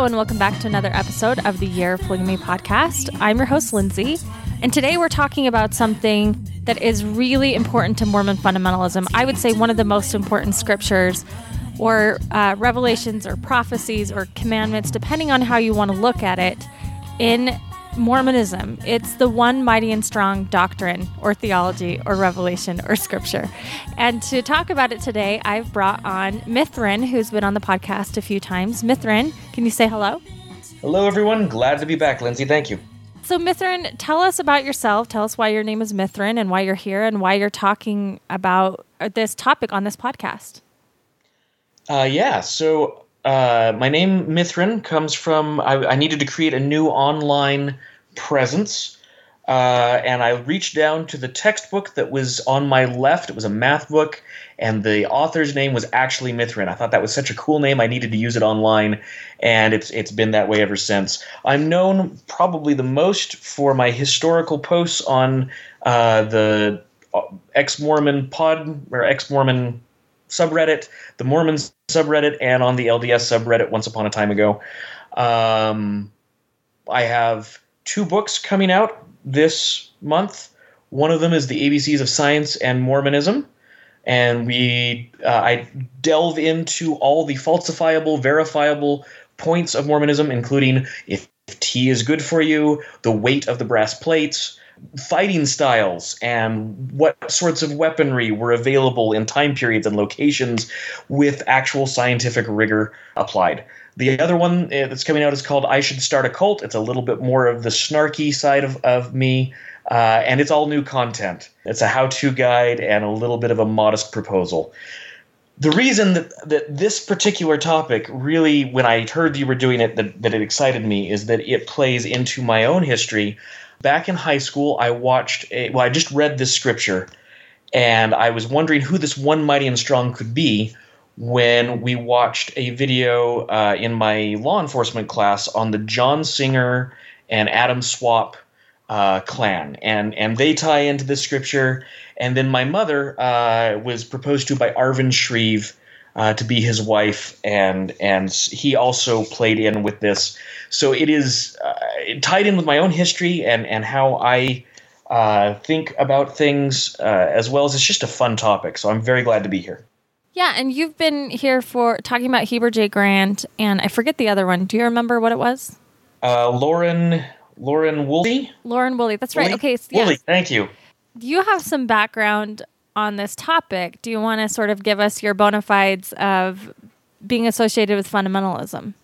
And welcome back to another episode of the Year of Polygamy podcast. I'm your host, Lindsay, and today we're talking about something that is really important to Mormon fundamentalism. I would say one of the most important scriptures or uh, revelations or prophecies or commandments, depending on how you want to look at it, in Mormonism. It's the one mighty and strong doctrine or theology or revelation or scripture. And to talk about it today, I've brought on Mithryn, who's been on the podcast a few times. Mithryn, can you say hello? Hello, everyone. Glad to be back, Lindsay. Thank you. So, Mithryn, tell us about yourself. Tell us why your name is Mithryn and why you're here and why you're talking about this topic on this podcast. Uh, yeah. So, uh, my name Mithryn comes from I, I, needed to create a new online presence, uh, and I reached down to the textbook that was on my left. It was a math book, and the author's name was actually Mithryn. I thought that was such a cool name. I needed to use it online, and it's it's been that way ever since. I'm known probably the most for my historical posts on uh, the uh, ex Mormon pod or ex Mormon subreddit, the Mormons subreddit, and on the LDS subreddit once upon a time ago. Um, I have two books coming out this month. One of them is the ABCs of Science and Mormonism, and we uh, I delve into all the falsifiable, verifiable points of Mormonism, including if, if tea is good for you, the weight of the brass plates, fighting styles and what sorts of weaponry were available in time periods and locations with actual scientific rigor applied. The other one uh, that's coming out is called I Should Start a Cult. It's a little bit more of the snarky side of, of me, uh, and it's all new content. It's a how to guide and a little bit of a modest proposal. The reason that, that this particular topic really, when I heard you were doing it, that, that it excited me is that it plays into my own history back in high school, I watched a, well, I just read this scripture and I was wondering who this one mighty and strong could be when we watched a video uh, in my law enforcement class on the John Singer and Addam Swapp uh, clan, and and they tie into this scripture. And then my mother uh, was proposed to by Arvin Shreve uh, to be his wife, and and he also played in with this. So it is uh, tied in with my own history and and how I uh, think about things, uh, as well as it's just a fun topic. So I'm very glad to be here. Yeah, and you've been here for talking about Heber J. Grant, and I forget the other one. Do you remember what it was? Uh, Lorin Lorin Woolley. Lorin Woolley. That's right. Okay. So, yeah. Woolley. Thank you. You have some background on this topic? Do you want to sort of give us your bona fides of being associated with fundamentalism?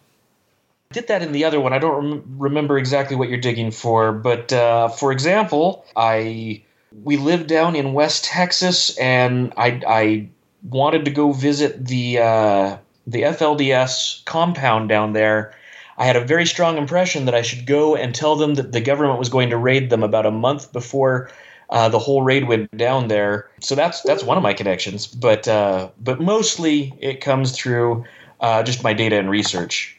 I did that in the other one. I don't rem- remember exactly what you're digging for, but uh, for example, I we lived down in West Texas, and I I wanted to go visit the uh, the FLDS compound down there. I had a very strong impression that I should go and tell them that the government was going to raid them about a month before uh, the whole raid went down there. So that's that's one of my connections, but uh, but mostly it comes through uh, just my data and research.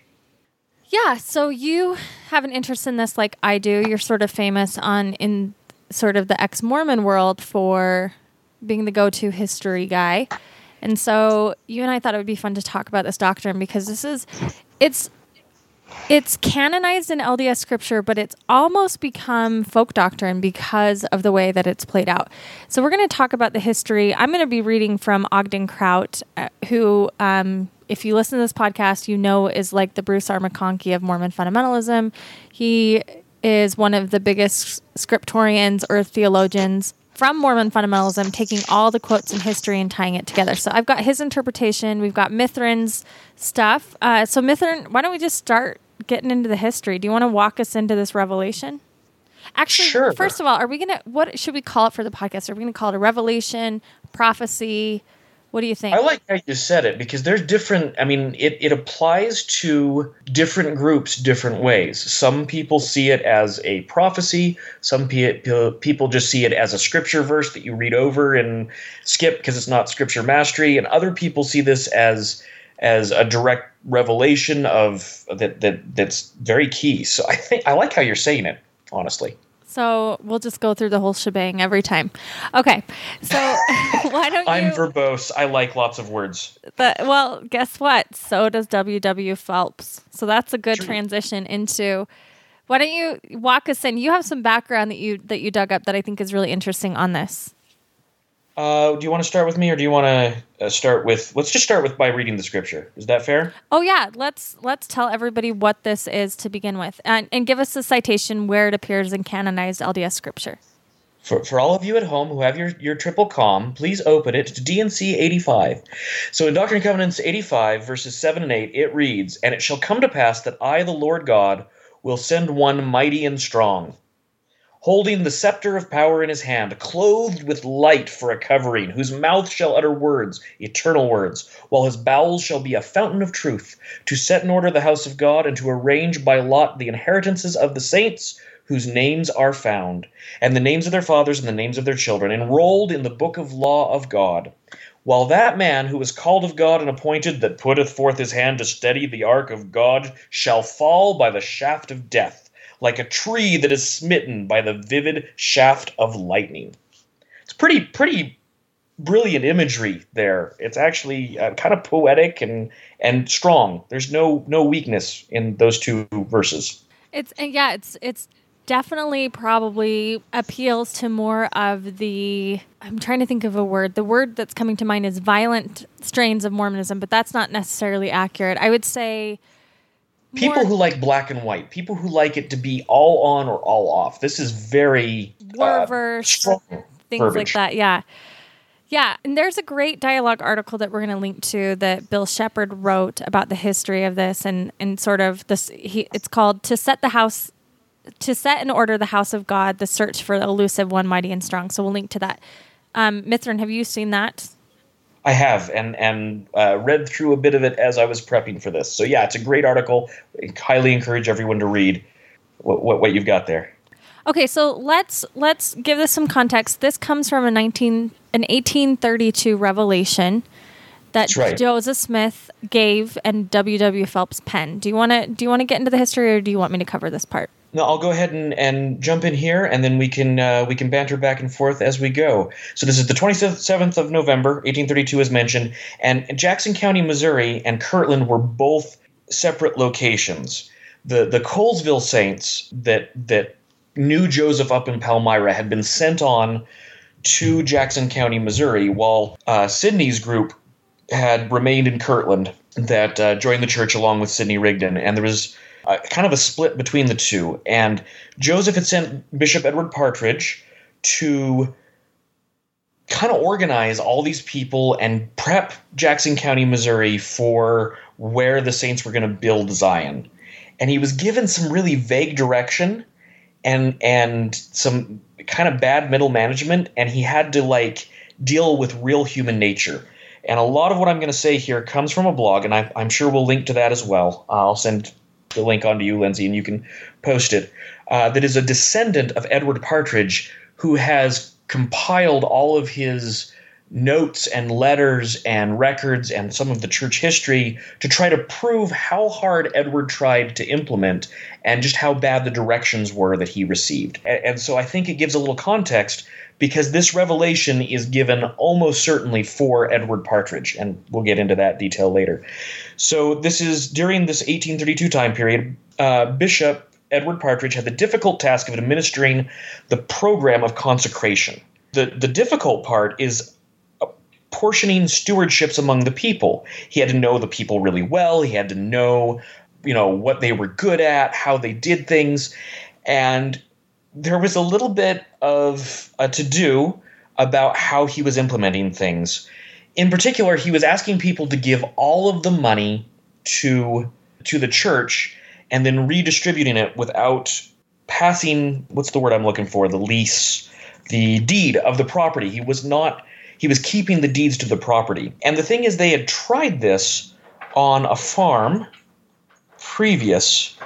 Yeah, so you have an interest in this like I do. You're sort of famous on in sort of the ex-Mormon world for being the go-to history guy. And so you and I thought it would be fun to talk about this doctrine because this is it's it's canonized in LDS scripture, but it's almost become folk doctrine because of the way that it's played out. So we're going to talk about the history. I'm going to be reading from Ogden Kraut, uh, who um, if you listen to this podcast, you know is like the Bruce R. McConkie of Mormon fundamentalism. He is one of the biggest scriptorians or theologians from Mormon fundamentalism, taking all the quotes in history and tying it together. So I've got his interpretation. We've got Mithryn's stuff. Uh, so Mithryn, why don't we just start getting into the history? Do you want to walk us into this revelation? Actually, sure. first of all, are we gonna what should we call it for the podcast? Are we gonna call it a revelation, prophecy? What do you think? I like how you said it because there's different. I mean, it, it applies to different groups different ways. Some people see it as a prophecy. Some pe- people just see it as a scripture verse that you read over and skip because it's not scripture mastery. And other people see this as as a direct revelation of that that that's very key. So I think I like how you're saying it. Honestly. So we'll just go through the whole shebang every time. Okay. So why don't you? I'm verbose. I like lots of words. The, well, guess what? So does W.W. Phelps. So that's a good True. transition into. Why don't you walk us in? You have some background that you that you dug up that I think is really interesting on this. Uh, do you want to start with me, or do you want to uh, start with? Let's just start with by reading the scripture. Is that fair? Oh yeah, let's let's tell everybody what this is to begin with, and and give us a citation where it appears in canonized LDS scripture. For, for all of you at home who have your, your triple com, please open it to D&C 85. So in Doctrine and Covenants 85, verses 7 and 8, it reads, And it shall come to pass that I, the Lord God, will send one mighty and strong, holding the scepter of power in his hand, clothed with light for a covering, whose mouth shall utter words, eternal words, while his bowels shall be a fountain of truth, to set in order the house of God, and to arrange by lot the inheritances of the saints whose names are found, and the names of their fathers and the names of their children, enrolled in the book of law of God. While that man who is called of God and appointed, that putteth forth his hand to steady the ark of God, shall fall by the shaft of death, like a tree that is smitten by the vivid shaft of lightning. It's pretty, pretty brilliant imagery there. It's actually uh, kind of poetic and and strong. There's no no weakness in those two verses. It's yeah, it's it's definitely probably appeals to more of the I'm trying to think of a word. The word that's coming to mind is violent strains of Mormonism, but that's not necessarily accurate. I would say People who like black and white, people who like it to be all on or all off. This is very war uh, strong things like that. Yeah. Yeah, and there's a great dialogue article that we're going to link to that Bill Shepard wrote about the history of this and and sort of this he it's called to set the house to set in order the house of God, the search for the elusive one mighty and strong. So we'll link to that. Um, Mithryn, have you seen that? I have and and uh, read through a bit of it as I was prepping for this. So yeah, it's a great article. I highly encourage everyone to read what what, what you've got there. Okay, so let's let's give this some context. This comes from a 19 an 1832 revelation that right. Joseph Smith gave and W.W. Phelps penned. Do you want to do you want to get into the history or do you want me to cover this part? No, I'll go ahead and, and jump in here, and then we can uh, we can banter back and forth as we go. So this is the 27th of November, 1832, as mentioned, and Jackson County, Missouri, and Kirtland were both separate locations. The the Colesville Saints that that knew Joseph up in Palmyra had been sent on to Jackson County, Missouri, while uh, Sidney's group had remained in Kirtland that uh, joined the church along with Sidney Rigdon, and there was uh, kind of a split between the two. And Joseph had sent Bishop Edward Partridge to kind of organize all these people and prep Jackson County, Missouri for where the Saints were going to build Zion. And he was given some really vague direction and and some kind of bad middle management and he had to like deal with real human nature. And a lot of what I'm going to say here comes from a blog, and I, I'm sure we'll link to that as well. Uh, I'll send the link on to you, Lindsay, and you can post it. Uh, that is a descendant of Edward Partridge who has compiled all of his notes and letters and records and some of the church history to try to prove how hard Edward tried to implement and just how bad the directions were that he received. And so I think it gives a little context because this revelation is given almost certainly for Edward Partridge, and we'll get into that detail later. So this is during this 1832 time period. Uh, Bishop Edward Partridge had the difficult task of administering the program of consecration. The the difficult part is portioning stewardships among the people. He had to know the people really well. He had to know, you know, what they were good at, how they did things, and there was a little bit of a to do about how he was implementing things. In particular, he was asking people to give all of the money to to the church and then redistributing it without passing what's the word I'm looking for? The lease the deed of the property. He was not he was keeping the deeds to the property. And the thing is they had tried this on a farm previous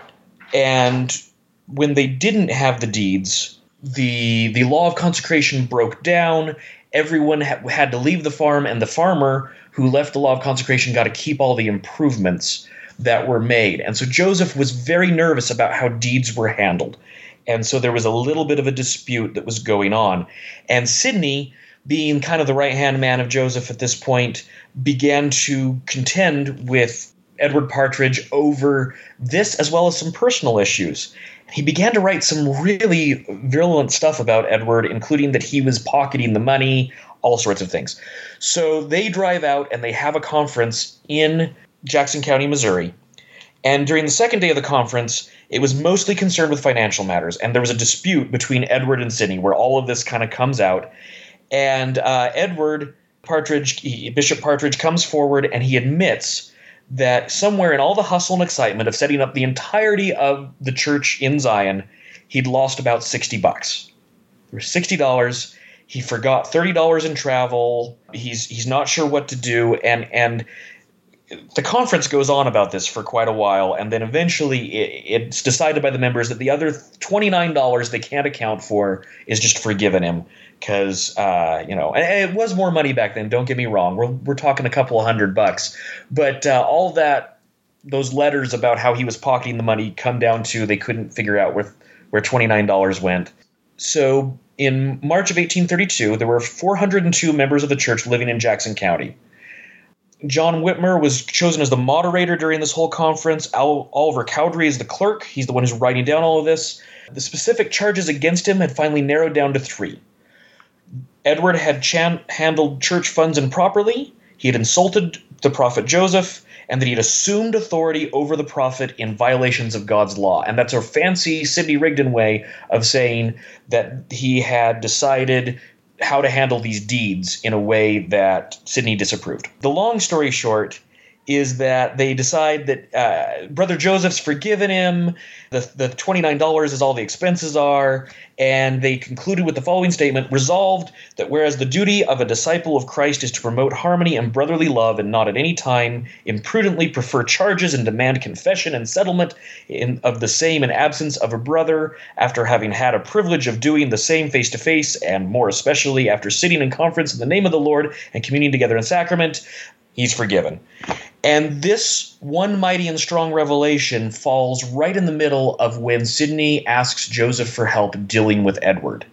and when they didn't have the deeds the the law of consecration broke down everyone ha- had to leave the farm and the farmer who left the law of consecration got to keep all the improvements that were made and so joseph was very nervous about how deeds were handled And so there was a little bit of a dispute that was going on. And Sidney, being kind of the right hand man of Joseph at this point, began to contend with Edward Partridge over this as well as some personal issues. He began to write some really virulent stuff about Edward, including that he was pocketing the money, all sorts of things. So they drive out and they have a conference in Jackson County, Missouri. And during the second day of the conference, it was mostly concerned with financial matters. And there was a dispute between Edward and Sidney where all of this kind of comes out. And uh, Edward Partridge, he, Bishop Partridge, comes forward and he admits that somewhere in all the hustle and excitement of setting up the entirety of the church in Zion, he'd lost about 60 bucks. There was $60. He forgot $30 in travel. He's he's not sure what to do and and the conference goes on about this for quite a while, and then eventually it, it's decided by the members that the other $29 they can't account for is just forgiven him because uh, you know it was more money back then. Don't get me wrong. We're we're talking a couple of hundred bucks, but uh, all that those letters about how he was pocketing the money come down to they couldn't figure out where where twenty nine dollars went. So in March of 1832, there were 402 members of the church living in Jackson County. John Whitmer was chosen as the moderator during this whole conference. Al- Oliver Cowdery is the clerk. He's the one who's writing down all of this. The specific charges against him had finally narrowed down to three. Edward had chan- handled church funds improperly, he had insulted the prophet Joseph, and that he had assumed authority over the prophet in violations of God's law. And that's a fancy Sidney Rigdon way of saying that he had decided how to handle these deeds in a way that Sidney disapproved. The long story short is that they decide that uh, Brother Joseph's forgiven him. The, the $29 is all the expenses are. And they concluded with the following statement Resolved that whereas the duty of a disciple of Christ is to promote harmony and brotherly love and not at any time imprudently prefer charges and demand confession and settlement in, of the same in absence of a brother, after having had a privilege of doing the same face to face, and more especially after sitting in conference in the name of the Lord and communing together in sacrament, he's forgiven. And this one mighty and strong revelation falls right in the middle of when Sidney asks Joseph for help dealing with Edward.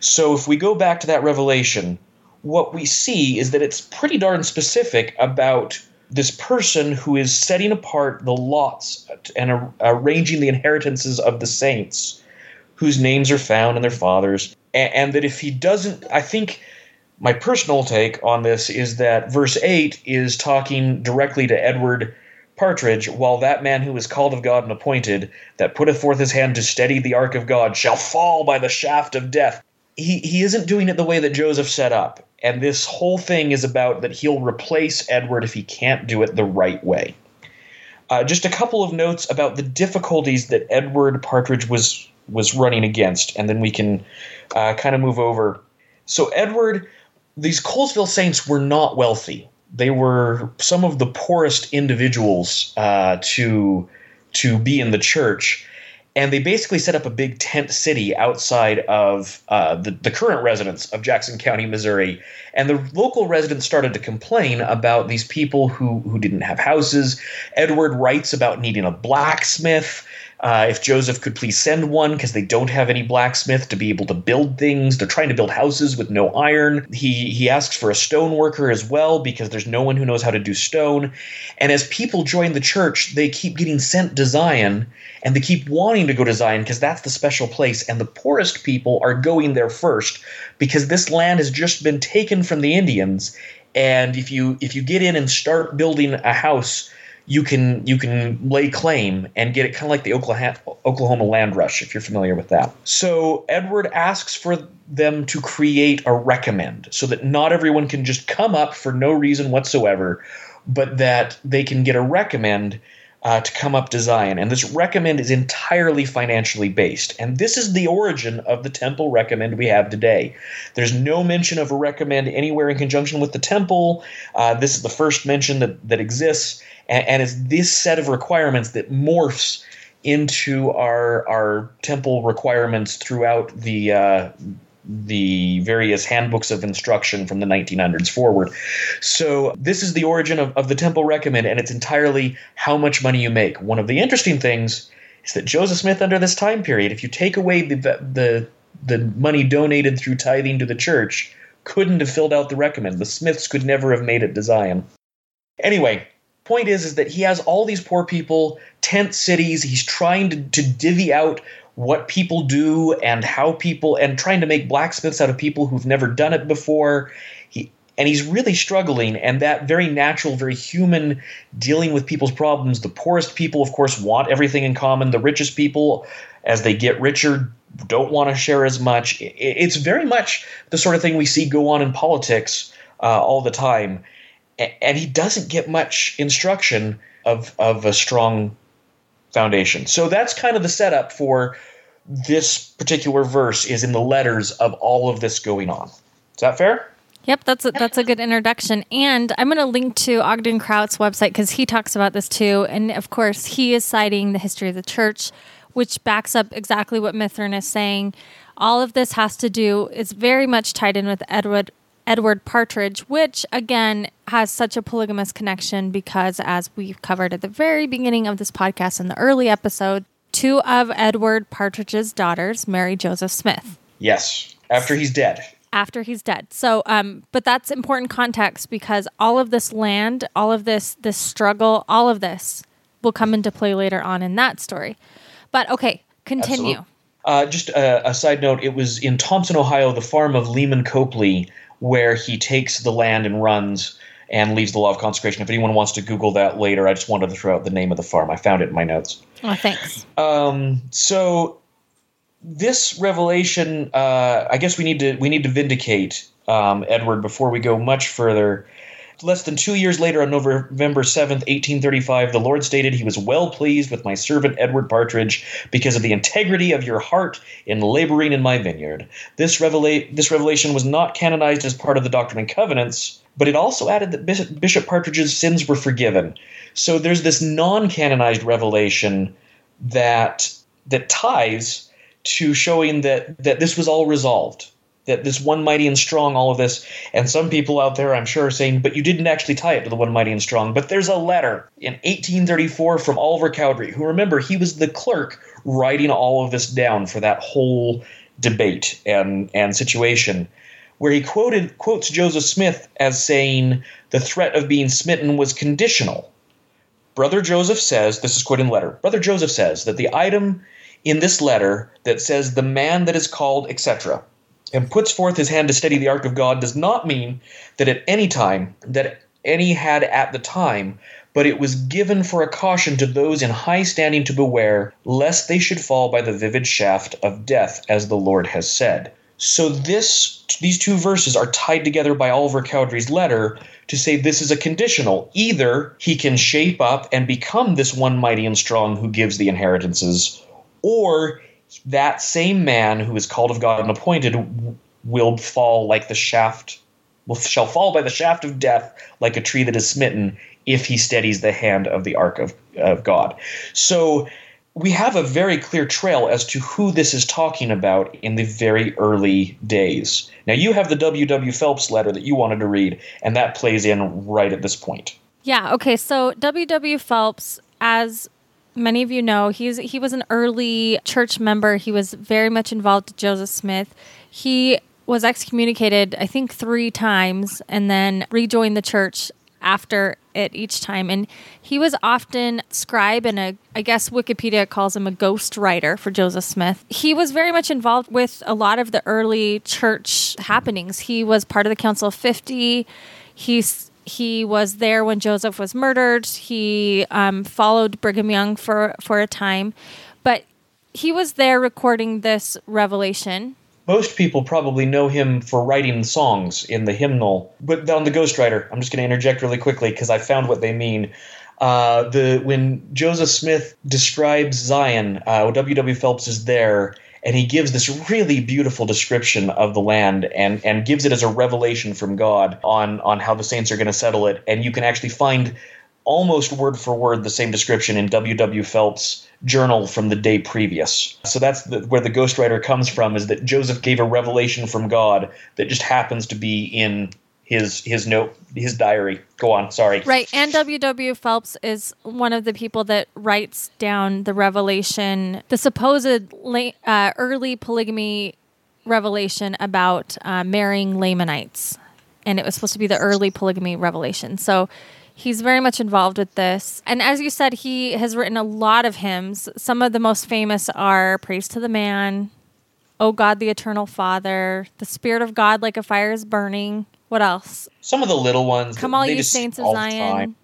So if we go back to that revelation, what we see is that it's pretty darn specific about this person who is setting apart the lots and arranging the inheritances of the saints whose names are found in their fathers. And, that if he doesn't, I think my personal take on this is that verse 8 is talking directly to Edward Partridge, while that man who is called of God and appointed, that putteth forth his hand to steady the ark of God, shall fall by the shaft of death. He, he isn't doing it the way that Joseph set up. And this whole thing is about that he'll replace Edward if he can't do it the right way. Uh, just a couple of notes about the difficulties that Edward Partridge was was running against, and then we can uh, kind of move over. So Edward these Colesville Saints were not wealthy. They were some of the poorest individuals uh, to to be in the church, and they basically set up a big tent city outside of uh, the, the current residents of Jackson County, Missouri. And the local residents started to complain about these people who who didn't have houses. Edward writes about needing a blacksmith. Uh, if Joseph could please send one, because they don't have any blacksmith to be able to build things. They're trying to build houses with no iron. He he asks for a stone worker as well because there's no one who knows how to do stone. And as people join the church, they keep getting sent to Zion, and they keep wanting to go to Zion because that's the special place. And the poorest people are going there first because this land has just been taken from the Indians. And if you if you get in and start building a house you can you can lay claim and get it kind of like the Oklahoma, Oklahoma land rush if you're familiar with that. So Edward asks for them to create a recommend so that not everyone can just come up for no reason whatsoever, but that they can get a recommend uh, to come up Zion. And this recommend is entirely financially based. And this is the origin of the temple recommend we have today. There's no mention of a recommend anywhere in conjunction with the temple. Uh, this is the first mention that, that exists and, and it's this set of requirements that morphs into our our temple requirements throughout the uh, the various handbooks of instruction from the 1900s forward. So this is the origin of, of the temple recommend, and it's entirely how much money you make. One of the interesting things is that Joseph Smith, under this time period, if you take away the the the money donated through tithing to the church, couldn't have filled out the recommend. The Smiths could never have made it to Zion. Anyway, point is is that he has all these poor people, tent cities. He's trying to, to divvy out what people do and how people and trying to make blacksmiths out of people who've never done it before. He and he's really struggling and that very natural very human dealing with people's problems. The poorest people of course want everything in common. The richest people as they get richer don't want to share as much. It's very much the sort of thing we see go on in politics uh, all the time. And he doesn't get much instruction of of a strong foundation. So that's kind of the setup for this particular verse is in the letters of all of this going on is that fair Yep, that's a, that's a good introduction. And I'm going to link to Ogden Kraut's website because he talks about this too. And of course, he is citing the history of the church, which backs up exactly what Mithryn is saying. All of this has to do, it's very much tied in with Edward Edward Partridge, which again has such a polygamous connection because, as we've covered at the very beginning of this podcast in the early episode, two of Edward Partridge's daughters marry Joseph Smith. Yes, after he's dead after he's dead. So, um, but that's important context because all of this land, all of this, this struggle, all of this will come into play later on in that story. But okay, continue. Uh, just a, a, side note: it was in Thompson, Ohio, the farm of Leman Copley, where he takes the land and runs and leaves the law of consecration. If anyone wants to Google that later, I just wanted to throw out the name of the farm. I found it in my notes. Oh, thanks. Um, so this revelation, uh, I guess we need to we need to vindicate um, Edward before we go much further. Less than two years later, on November 7th, 1835, the Lord stated he was well pleased with my servant Edward Partridge because of the integrity of your heart in laboring in my vineyard. This, revela- this revelation was not canonized as part of the Doctrine and Covenants, but it also added that Bishop, Partridge's sins were forgiven. So there's this non canonized revelation that, that ties to showing that that this was all resolved that this one mighty and strong all of this and some people out there i'm sure are saying but you didn't actually tie it to the one mighty and strong but there's a letter in 1834 from oliver cowdery who remember he was the clerk writing all of this down for that whole debate and and situation where he quoted quotes joseph smith as saying the threat of being smitten was conditional brother joseph says this is quoted quoting letter brother joseph says that the item in this letter that says the man that is called, etc., and puts forth his hand to steady the ark of God does not mean that at any time, that any had at the time, but it was given for a caution to those in high standing to beware, lest they should fall by the vivid shaft of death, as the Lord has said. So this these two verses are tied together by Oliver Cowdery's letter to say this is a conditional. Either he can shape up and become this one mighty and strong who gives the inheritances, or that same man who is called of God and appointed will fall like the shaft will shall fall by the shaft of death like a tree that is smitten if he steadies the hand of the ark of, of God. So we have a very clear trail as to who this is talking about in the very early days. Now you have the W.W. Phelps letter that you wanted to read, and that plays in right at this point. Yeah, okay. So W.W. Phelps, as many of you know, he's he was an early church member. He was very much involved with Joseph Smith. He was excommunicated, I think, three times, and then rejoined the church after it each time. And he was often scribe and a, I guess Wikipedia calls him a ghost writer for Joseph Smith. He was very much involved with a lot of the early church happenings. He was part of the Council of 50. He's he was there when Joseph was murdered. He um, followed Brigham Young for, for a time, but he was there recording this revelation. Most people probably know him for writing songs in the hymnal, but on the Ghostwriter, I'm just going to interject really quickly because I found what they mean. Uh, the when Joseph Smith describes Zion, uh, W. W. Phelps is there and he gives this really beautiful description of the land and and gives it as a revelation from God on on how the saints are going to settle it and you can actually find almost word for word the same description in W.W. Phelps' journal from the day previous. So that's the, where the ghostwriter comes from is that Joseph gave a revelation from God that just happens to be in his his note his diary. Go on, sorry. Right, and W.W. Phelps is one of the people that writes down the revelation, the supposed uh, early polygamy revelation about uh, marrying Lamanites, and it was supposed to be the early polygamy revelation. So he's very much involved with this. And as you said, he has written a lot of hymns. Some of the most famous are "Praise to the Man," "O God, the Eternal Father," "The Spirit of God like a fire is burning." What else? Some of the little ones. Come all you saints of Zion.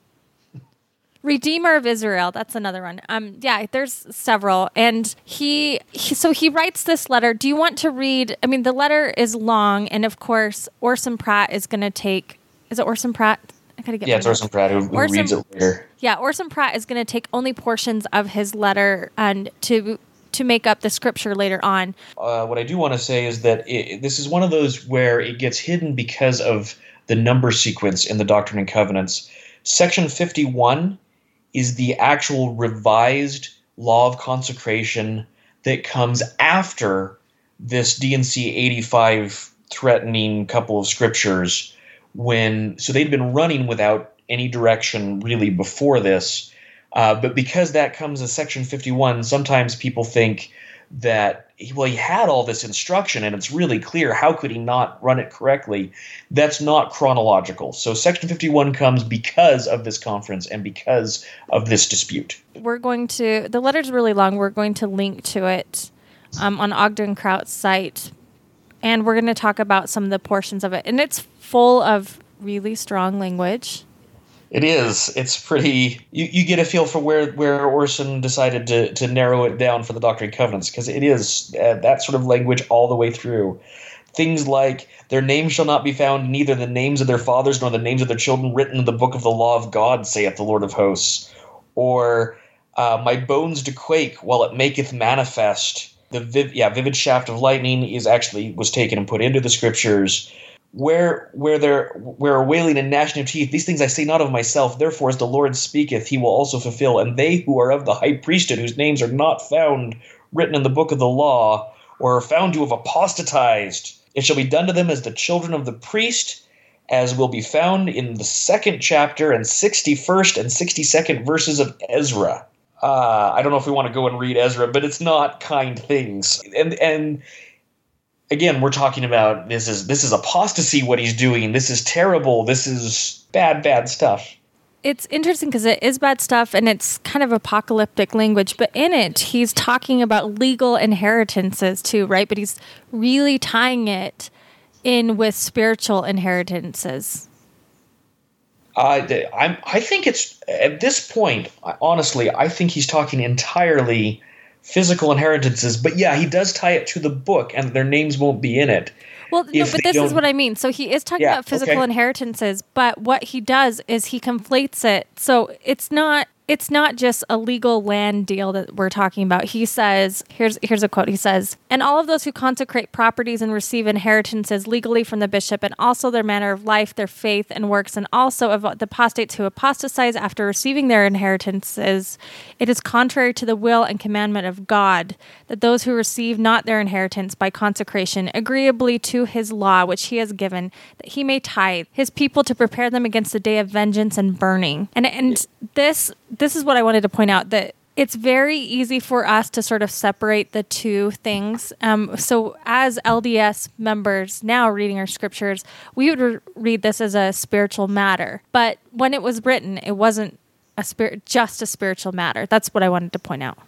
Redeemer of Israel. That's another one. Um, yeah, there's several, and he, he, so he writes this letter. Do you want to read? I mean, the letter is long, and of course, Orson Pratt is going to take. Is it Orson Pratt? I gotta get. Yeah, it's Orson Pratt who, who Orson, reads it later. Yeah, Orson Pratt is going to take only portions of his letter and to to make up the scripture later on. Uh, what I do want to say is that it, this is one of those where it gets hidden because of the number sequence in the Doctrine and Covenants. Section 51 is the actual revised law of consecration that comes after this D&C 85 threatening couple of scriptures when so they'd been running without any direction really before this. Uh, but because that comes as section 51 sometimes people think that well he had all this instruction and it's really clear. How could he not run it correctly? That's not chronological. So section 51 comes because of this conference and because of this dispute. We're going to the letter's really long. We're going to link to it um, on ogden kraut's site and we're going to talk about some of the portions of it and it's full of really strong language it is. It's pretty. You, you get a feel for where, where Orson decided to, to narrow it down for the Doctrine and Covenants because it is uh, that sort of language all the way through. Things like their names shall not be found, neither the names of their fathers nor the names of their children written in the book of the law of God, saith the Lord of hosts. Or uh, my bones do quake while it maketh manifest. The viv- yeah vivid shaft of lightning is actually was taken and put into the scriptures where where there where wailing and gnashing of teeth, these things I say not of myself, therefore as the Lord speaketh, he will also fulfill. And they who are of the high priesthood, whose names are not found written in the book of the law, or are found to have apostatized, it shall be done to them as the children of the priest, as will be found in the second chapter and sixty first and sixty second verses of Ezra. Uh, I don't know if we want to go and read Ezra, but it's not kind things. And and again, we're talking about this is this is apostasy. What he's doing. This is terrible. This is bad, bad stuff. It's interesting because it is bad stuff and it's kind of apocalyptic language, but in it, he's talking about legal inheritances too, right? But he's really tying it in with spiritual inheritances. Uh, I'm, I think it's at this point, honestly, I think he's talking entirely physical inheritances. But yeah, he does tie it to the book, and their names won't be in it. Well, no, but this is what I mean. So he is talking yeah, about physical okay. inheritances, but what he does is he conflates it. So it's not it's not just a legal land deal that we're talking about. He says, here's here's a quote. He says, "And all of those who consecrate properties and receive inheritances legally from the bishop, and also their manner of life, their faith and works, and also of the apostates who apostatize after receiving their inheritances, it is contrary to the will and commandment of God that those who receive not their inheritance by consecration, agreeably to His law which He has given, that He may tithe His people to prepare them against the day of vengeance and burning." And and this this is what I wanted to point out that it's very easy for us to sort of separate the two things. Um, so, as LDS members now reading our scriptures, we would re- read this as a spiritual matter. But when it was written, it wasn't a spirit, just a spiritual matter. That's what I wanted to point out.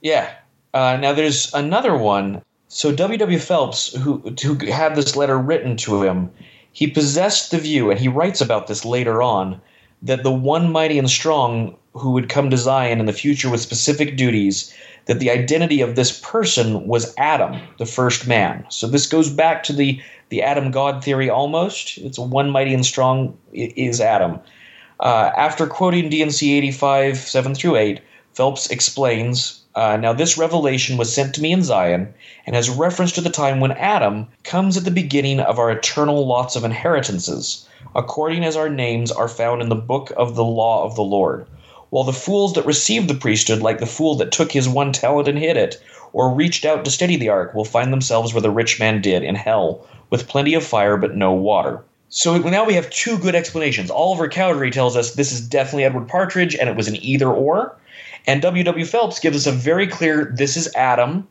Yeah. Uh, now, there's another one. So, W.W. Phelps, who, who had this letter written to him, he possessed the view, and he writes about this later on, that the one mighty and strong who would come to Zion in the future with specific duties, that the identity of this person was Adam, the first man. So this goes back to the, the Adam God theory almost. It's one mighty and strong is Adam. Uh, after quoting D&C 85, 7 through 8, Phelps explains uh, Now this revelation was sent to me in Zion and has reference to the time when Adam comes at the beginning of our eternal lots of inheritances, according as our names are found in the book of the law of the Lord while the fools that received the priesthood, like the fool that took his one talent and hid it, or reached out to steady the ark, will find themselves where the rich man did, in hell, with plenty of fire but no water. So now we have two good explanations. Oliver Cowdery tells us this is definitely Edward Partridge and it was an either or. And W.W. Phelps gives us a very clear this is Adam,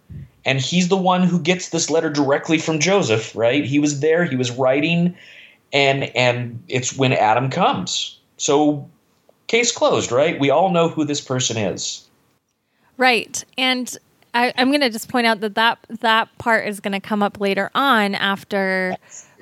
and he's the one who gets this letter directly from Joseph, right? He was there, he was writing, and and it's when Adam comes. So case closed, right? We all know who this person is. Right. And I, am going to just point out that, that that part is going to come up later on after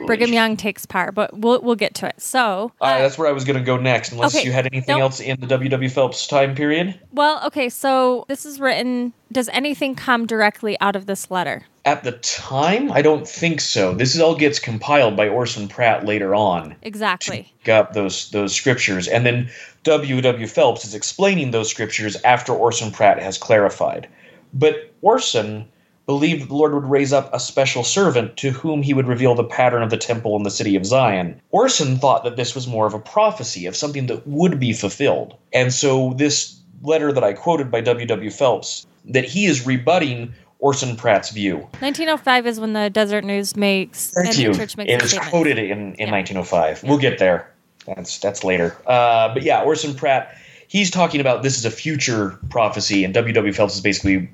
Brigham Young takes power, but we'll we'll get to it. So uh, that's where I was going to go next, unless okay, you had anything nope. else in the W.W. Phelps time period. Well, okay, so this is written. Does anything come directly out of this letter? At the time, I don't think so. This all gets compiled by Orson Pratt later on. Exactly. Got those those scriptures, and then W. W. Phelps is explaining those scriptures after Orson Pratt has clarified. But Orson believed the Lord would raise up a special servant to whom he would reveal the pattern of the temple in the city of Zion. Orson thought that this was more of a prophecy of something that would be fulfilled. And so this letter that I quoted by W. W. Phelps, that he is rebutting Orson Pratt's view. 1905 is when the Deseret News makes Thank you. Makes it is quoted in, in yeah. 1905. We'll get there. That's that's later. Uh, but yeah, Orson Pratt he's talking about this is a future prophecy, and W.W. Phelps is basically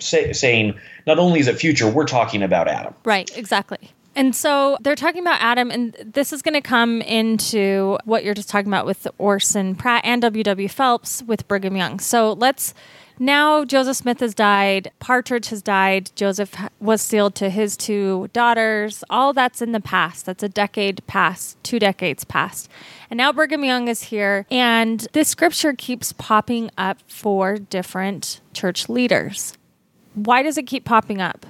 say, saying not only is it future, we're talking about Adam. Right, exactly. And so they're talking about Adam, and this is going to come into what you're just talking about with Orson Pratt and W.W. Phelps with Brigham Young. So let's now Joseph Smith has died, Partridge has died, Joseph was sealed to his two daughters. All that's in the past. That's a decade past, two decades past. And now Brigham Young is here, and this scripture keeps popping up for different church leaders. Why does it keep popping up?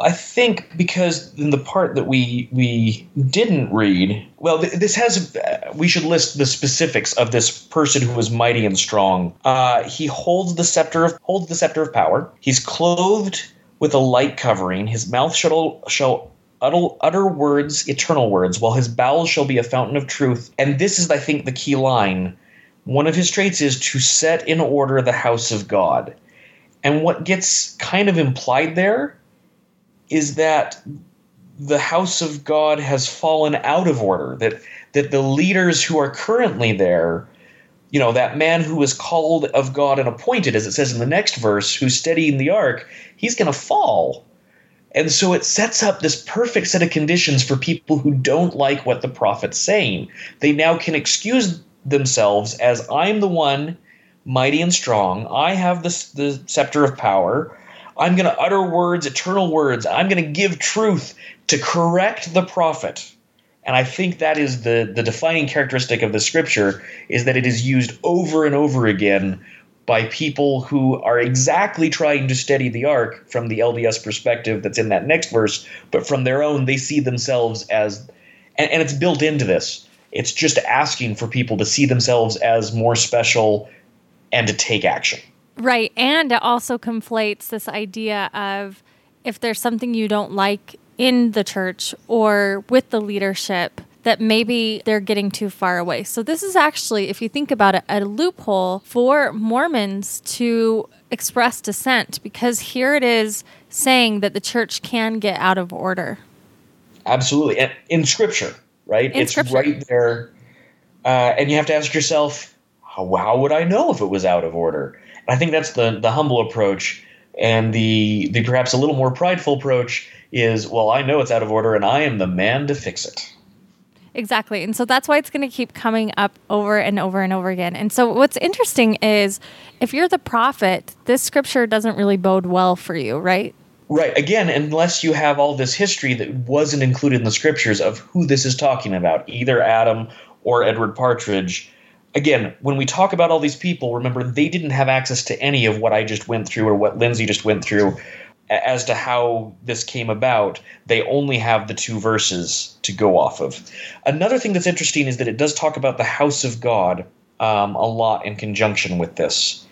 I think because in the part that we we didn't read, well, th- this has. We should list the specifics of this person who is mighty and strong. Uh, he holds the scepter of holds the scepter of power. He's clothed with a light covering. His mouth shall shall utter, utter words, eternal words, while his bowels shall be a fountain of truth. And this is, I think, the key line. One of his traits is to set in order the house of God. And what gets kind of implied there is that the house of God has fallen out of order, that that the leaders who are currently there, you know, that man who was called of God and appointed, as it says in the next verse, who's steadying the ark, he's going to fall. And so it sets up this perfect set of conditions for people who don't like what the prophet's saying. They now can excuse themselves as I'm the one mighty and strong. I have the, the scepter of power. I'm going to utter words, eternal words. I'm going to give truth to correct the prophet. And I think that is the, the defining characteristic of the scripture is that it is used over and over again by people who are exactly trying to steady the ark from the LDS perspective that's in that next verse, but from their own, they see themselves as, and, and it's built into this. It's just asking for people to see themselves as more special and to take action. Right. And it also conflates this idea of if there's something you don't like in the church or with the leadership, that maybe they're getting too far away. So, this is actually, if you think about it, a loophole for Mormons to express dissent because here it is saying that the church can get out of order. Absolutely. And in scripture, right? In it's scripture. right there. Uh, and you have to ask yourself, how, how would I know if it was out of order? I think that's the the humble approach, and the the perhaps a little more prideful approach is, well, I know it's out of order, and I am the man to fix it. Exactly. And so that's why it's going to keep coming up over and over and over again. And so what's interesting is if you're the prophet, this scripture doesn't really bode well for you, right? Right. Again, unless you have all this history that wasn't included in the scriptures of who this is talking about, either Adam or Edward Partridge, again, when we talk about all these people, remember they didn't have access to any of what I just went through or what Lindsay just went through as to how this came about. They only have the two verses to go off of. Another thing that's interesting is that it does talk about the house of God um, a lot in conjunction with this.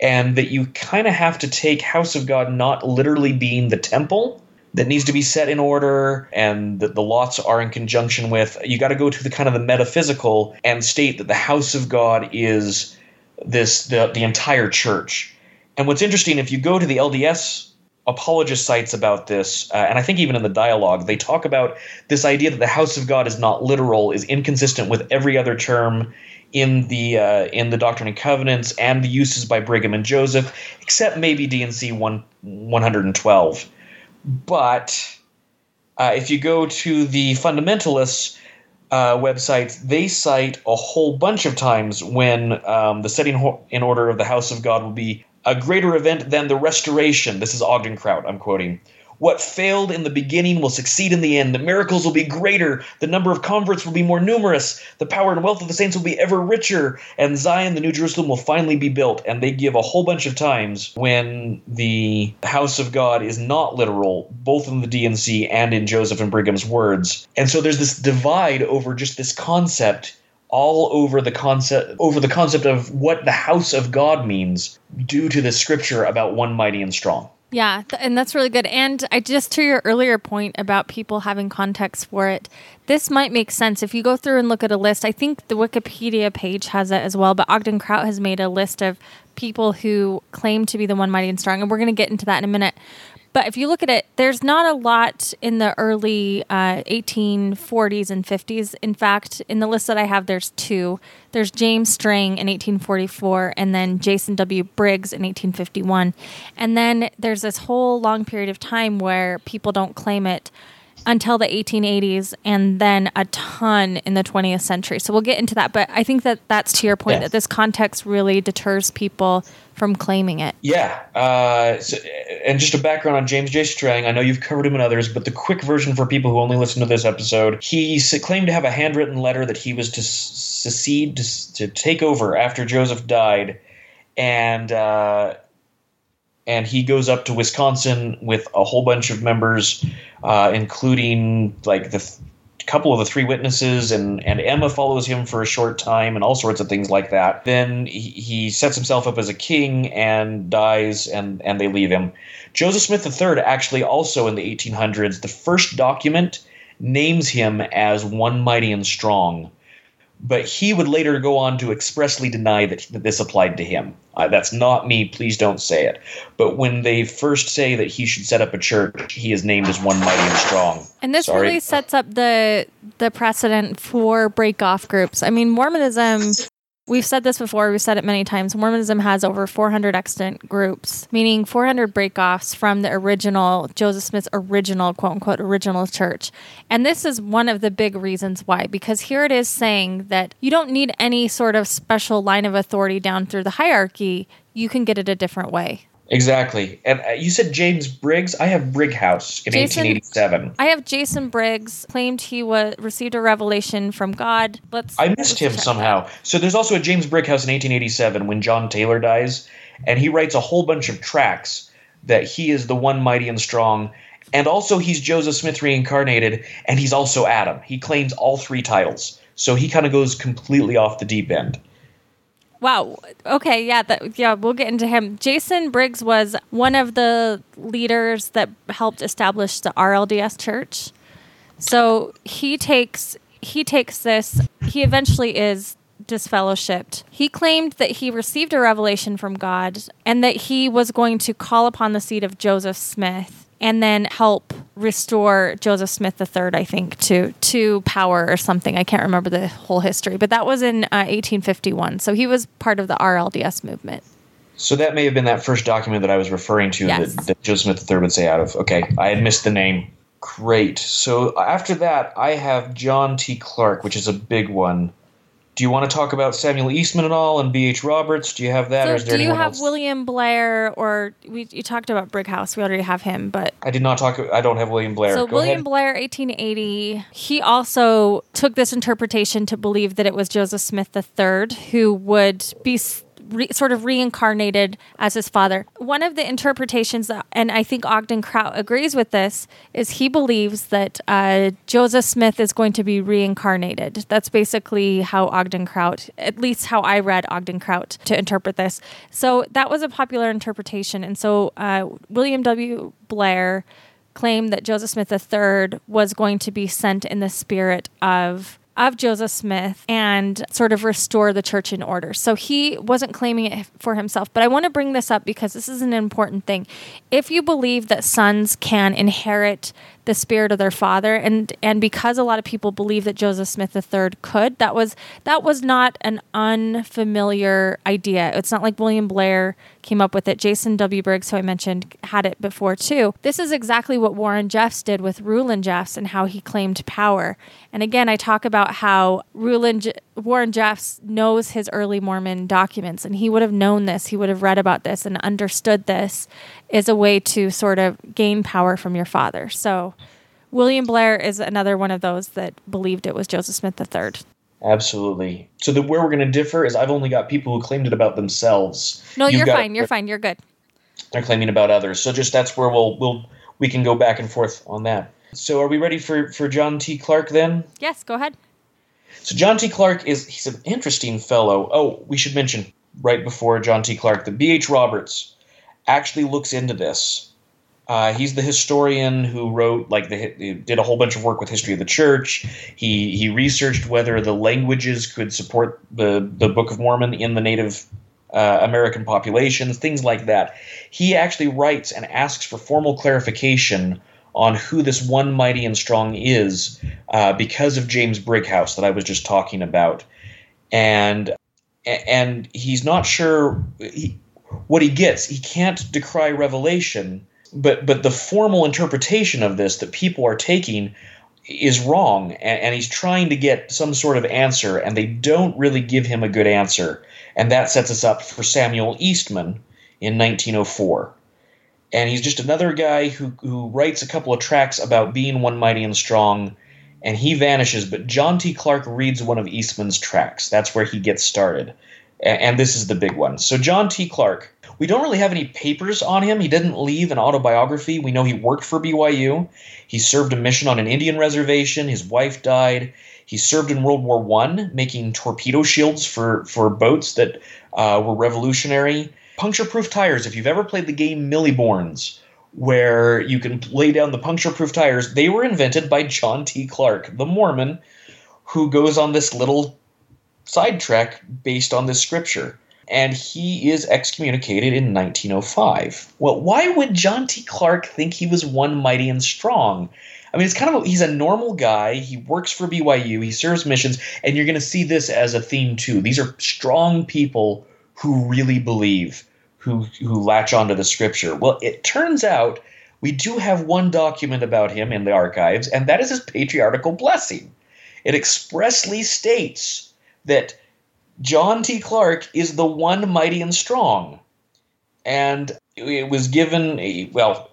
And that you kind of have to take house of God not literally being the temple, that needs to be set in order and that the lots are in conjunction with you got to go to the kind of the metaphysical and state that the house of god is this the, the entire church and what's interesting if you go to the lds apologist sites about this, uh, and I think even in the dialogue, they talk about this idea that the house of God is not literal, is inconsistent with every other term in the uh, in the Doctrine and Covenants and the uses by Brigham and Joseph, except maybe D&C one one hundred and twelve. But uh, if you go to the fundamentalists. Uh, websites they cite a whole bunch of times when um, the setting in order of the house of God will be a greater event than the restoration. This is Ogden Kraut, I'm quoting. What failed in the beginning will succeed in the end. The miracles will be greater. The number of converts will be more numerous. The power and wealth of the saints will be ever richer. And Zion, the New Jerusalem, will finally be built. And they give a whole bunch of times when the house of God is not literal, both in the D&C and in Joseph and Brigham's words. And so there's this divide over just this concept all over the concept over the concept of what the house of God means due to the scripture about one mighty and strong. Yeah, th- and that's really good. And I just to your earlier point about people having context for it, this might make sense if you go through and look at a list. I think the Wikipedia page has it as well, but Ogden Kraut has made a list of people who claim to be the one mighty and strong, and we're going to get into that in a minute. But if you look at it, there's not a lot in the early uh, 1840s and 50s. In fact, in the list that I have, there's two. There's James Strang in 1844, and then Jason W. Briggs in 1851. And then there's this whole long period of time where people don't claim it until the 1880s and then a ton in the 20th century. So we'll get into that. But I think that that's to your point Yes. that this context really deters people from claiming it. Yeah, uh, so, and just a background on James J. Strang. I know you've covered him in others, but the quick version for people who only listen to this episode, he s- claimed to have a handwritten letter that he was to s- secede to, s- to take over after Joseph died, and uh, and he goes up to Wisconsin with a whole bunch of members, uh, including like the. Th- couple of the three witnesses and, and Emma follows him for a short time and all sorts of things like that. Then he, he sets himself up as a king and dies and, and they leave him. Joseph Smith III actually also in the 1800s, the first document names him as one mighty and strong. But he would later go on to expressly deny that, that this applied to him. Uh, that's not me, please don't say it. But when they first say that he should set up a church, he is named as one mighty and strong. And this Sorry. really sets up the the precedent for break off groups. I mean, Mormonism. We've said this before. We've said it many times. Mormonism has over 400 extant groups, meaning 400 breakoffs from the original Joseph Smith's original quote unquote original church. And this is one of the big reasons why, because here it is saying that you don't need any sort of special line of authority down through the hierarchy. You can get it a different way. Exactly. And uh, you said James Briggs. I have Brighouse in Jason- 1887. I have Jason Briggs claimed he was received a revelation from God. Let's I let's missed him check somehow. So there's also a James Brighouse in 1887 when John Taylor dies, and he writes a whole bunch of tracts that he is the one mighty and strong, and also he's Joseph Smith reincarnated, and he's also Adam. He claims all three titles, so he kind of goes completely off the deep end. Wow. Okay. Yeah. That, yeah. We'll get into him. Jason Briggs was one of the leaders that helped establish the RLDS Church. So he takes he takes this. He eventually is disfellowshipped. He claimed that he received a revelation from God and that he was going to call upon the seed of Joseph Smith and then help restore Joseph Smith III, I think, to to power or something. I can't remember the whole history, but that was in uh, 1851. So he was part of the RLDS movement. So that may have been that first document that I was referring to Yes. that, that Joseph Smith III would say out of. Okay, I had missed the name. Great. So after that, I have John T. Clark, which is a big one. Do you want to talk about Samuel Eastman at all and B.H. Roberts? Do you have that, or is there do you have else? William Blair or we you talked about Brighouse? We already have him, but I did not talk. I don't have William Blair. So Go William ahead. Blair, 1880, he also took this interpretation to believe that it was Joseph Smith III who would be re- sort of reincarnated as his father. One of the interpretations, that, and I think Ogden Kraut agrees with this, is he believes that uh, Joseph Smith is going to be reincarnated. That's basically how Ogden Kraut, at least how I read Ogden Kraut to interpret this. So that was a popular interpretation. And so uh, William W. Blair claimed that Joseph Smith III was going to be sent in the spirit of of Joseph Smith and sort of restore the church in order. So he wasn't claiming it for himself. But I want to bring this up because this is an important thing. If you believe that sons can inherit the spirit of their father. And and because a lot of people believe that Joseph Smith III could that was that was not an unfamiliar idea. It's not like William Blair came up with it. Jason W. Briggs who I mentioned had it before too. This is exactly what Warren Jeffs did with Rulon Jeffs and how he claimed power. And again I talk about how Rulon Warren Jeffs knows his early Mormon documents and he would have known this. He would have read about this and understood this is a way to sort of gain power from your father. So William Blair is another one of those that believed it was Joseph Smith III. Absolutely. So the where we're going to differ is I've only got people who claimed it about themselves. No, You've you're fine. You're fine. You're good. They're claiming about others. So just that's where we'll we'll we can go back and forth on that. So are we ready for for John T. Clark then? Yes, go ahead. So John T. Clark is he's an interesting fellow. Oh, we should mention right before John T. Clark, the B.H. Roberts actually looks into this. Uh, he's the historian who wrote like the did a whole bunch of work with history of the church. He he researched whether the languages could support the the Book of Mormon in the Native uh, American populations, things like that. He actually writes and asks for formal clarification on who this one mighty and strong is uh, because of James Brighouse that I was just talking about, and and he's not sure. He, what he gets. He can't decry revelation, but but the formal interpretation of this that people are taking is wrong, and, and he's trying to get some sort of answer, and they don't really give him a good answer, and that sets us up for Samuel Eastman in 1904 and he's just another guy who who writes a couple of tracks about being one mighty and strong and he vanishes but john t clark reads one of eastman's tracks that's where he gets started and this is the big one. So John T. Clark, we don't really have any papers on him. He didn't leave an autobiography. We know he worked for BYU. He served a mission on an Indian reservation. His wife died. He served in World War One, making torpedo shields for for boats that uh, were revolutionary. Puncture-proof tires. If you've ever played the game Mille Bornes, where you can lay down the puncture-proof tires, they were invented by John T. Clark, the Mormon, who goes on this little sidetrack based on this scripture. And he is excommunicated in 1905. Well, why would John T. Clark think he was one mighty and strong? I mean, it's kind of a, he's a normal guy. He works for BYU. He serves missions, and you're going to see this as a theme too. These are strong people who really believe, who who latch onto the scripture. Well, it turns out we do have one document about him in the archives, and that is his patriarchal blessing. It expressly states that John T. Clark is the one mighty and strong. And it was given a, well,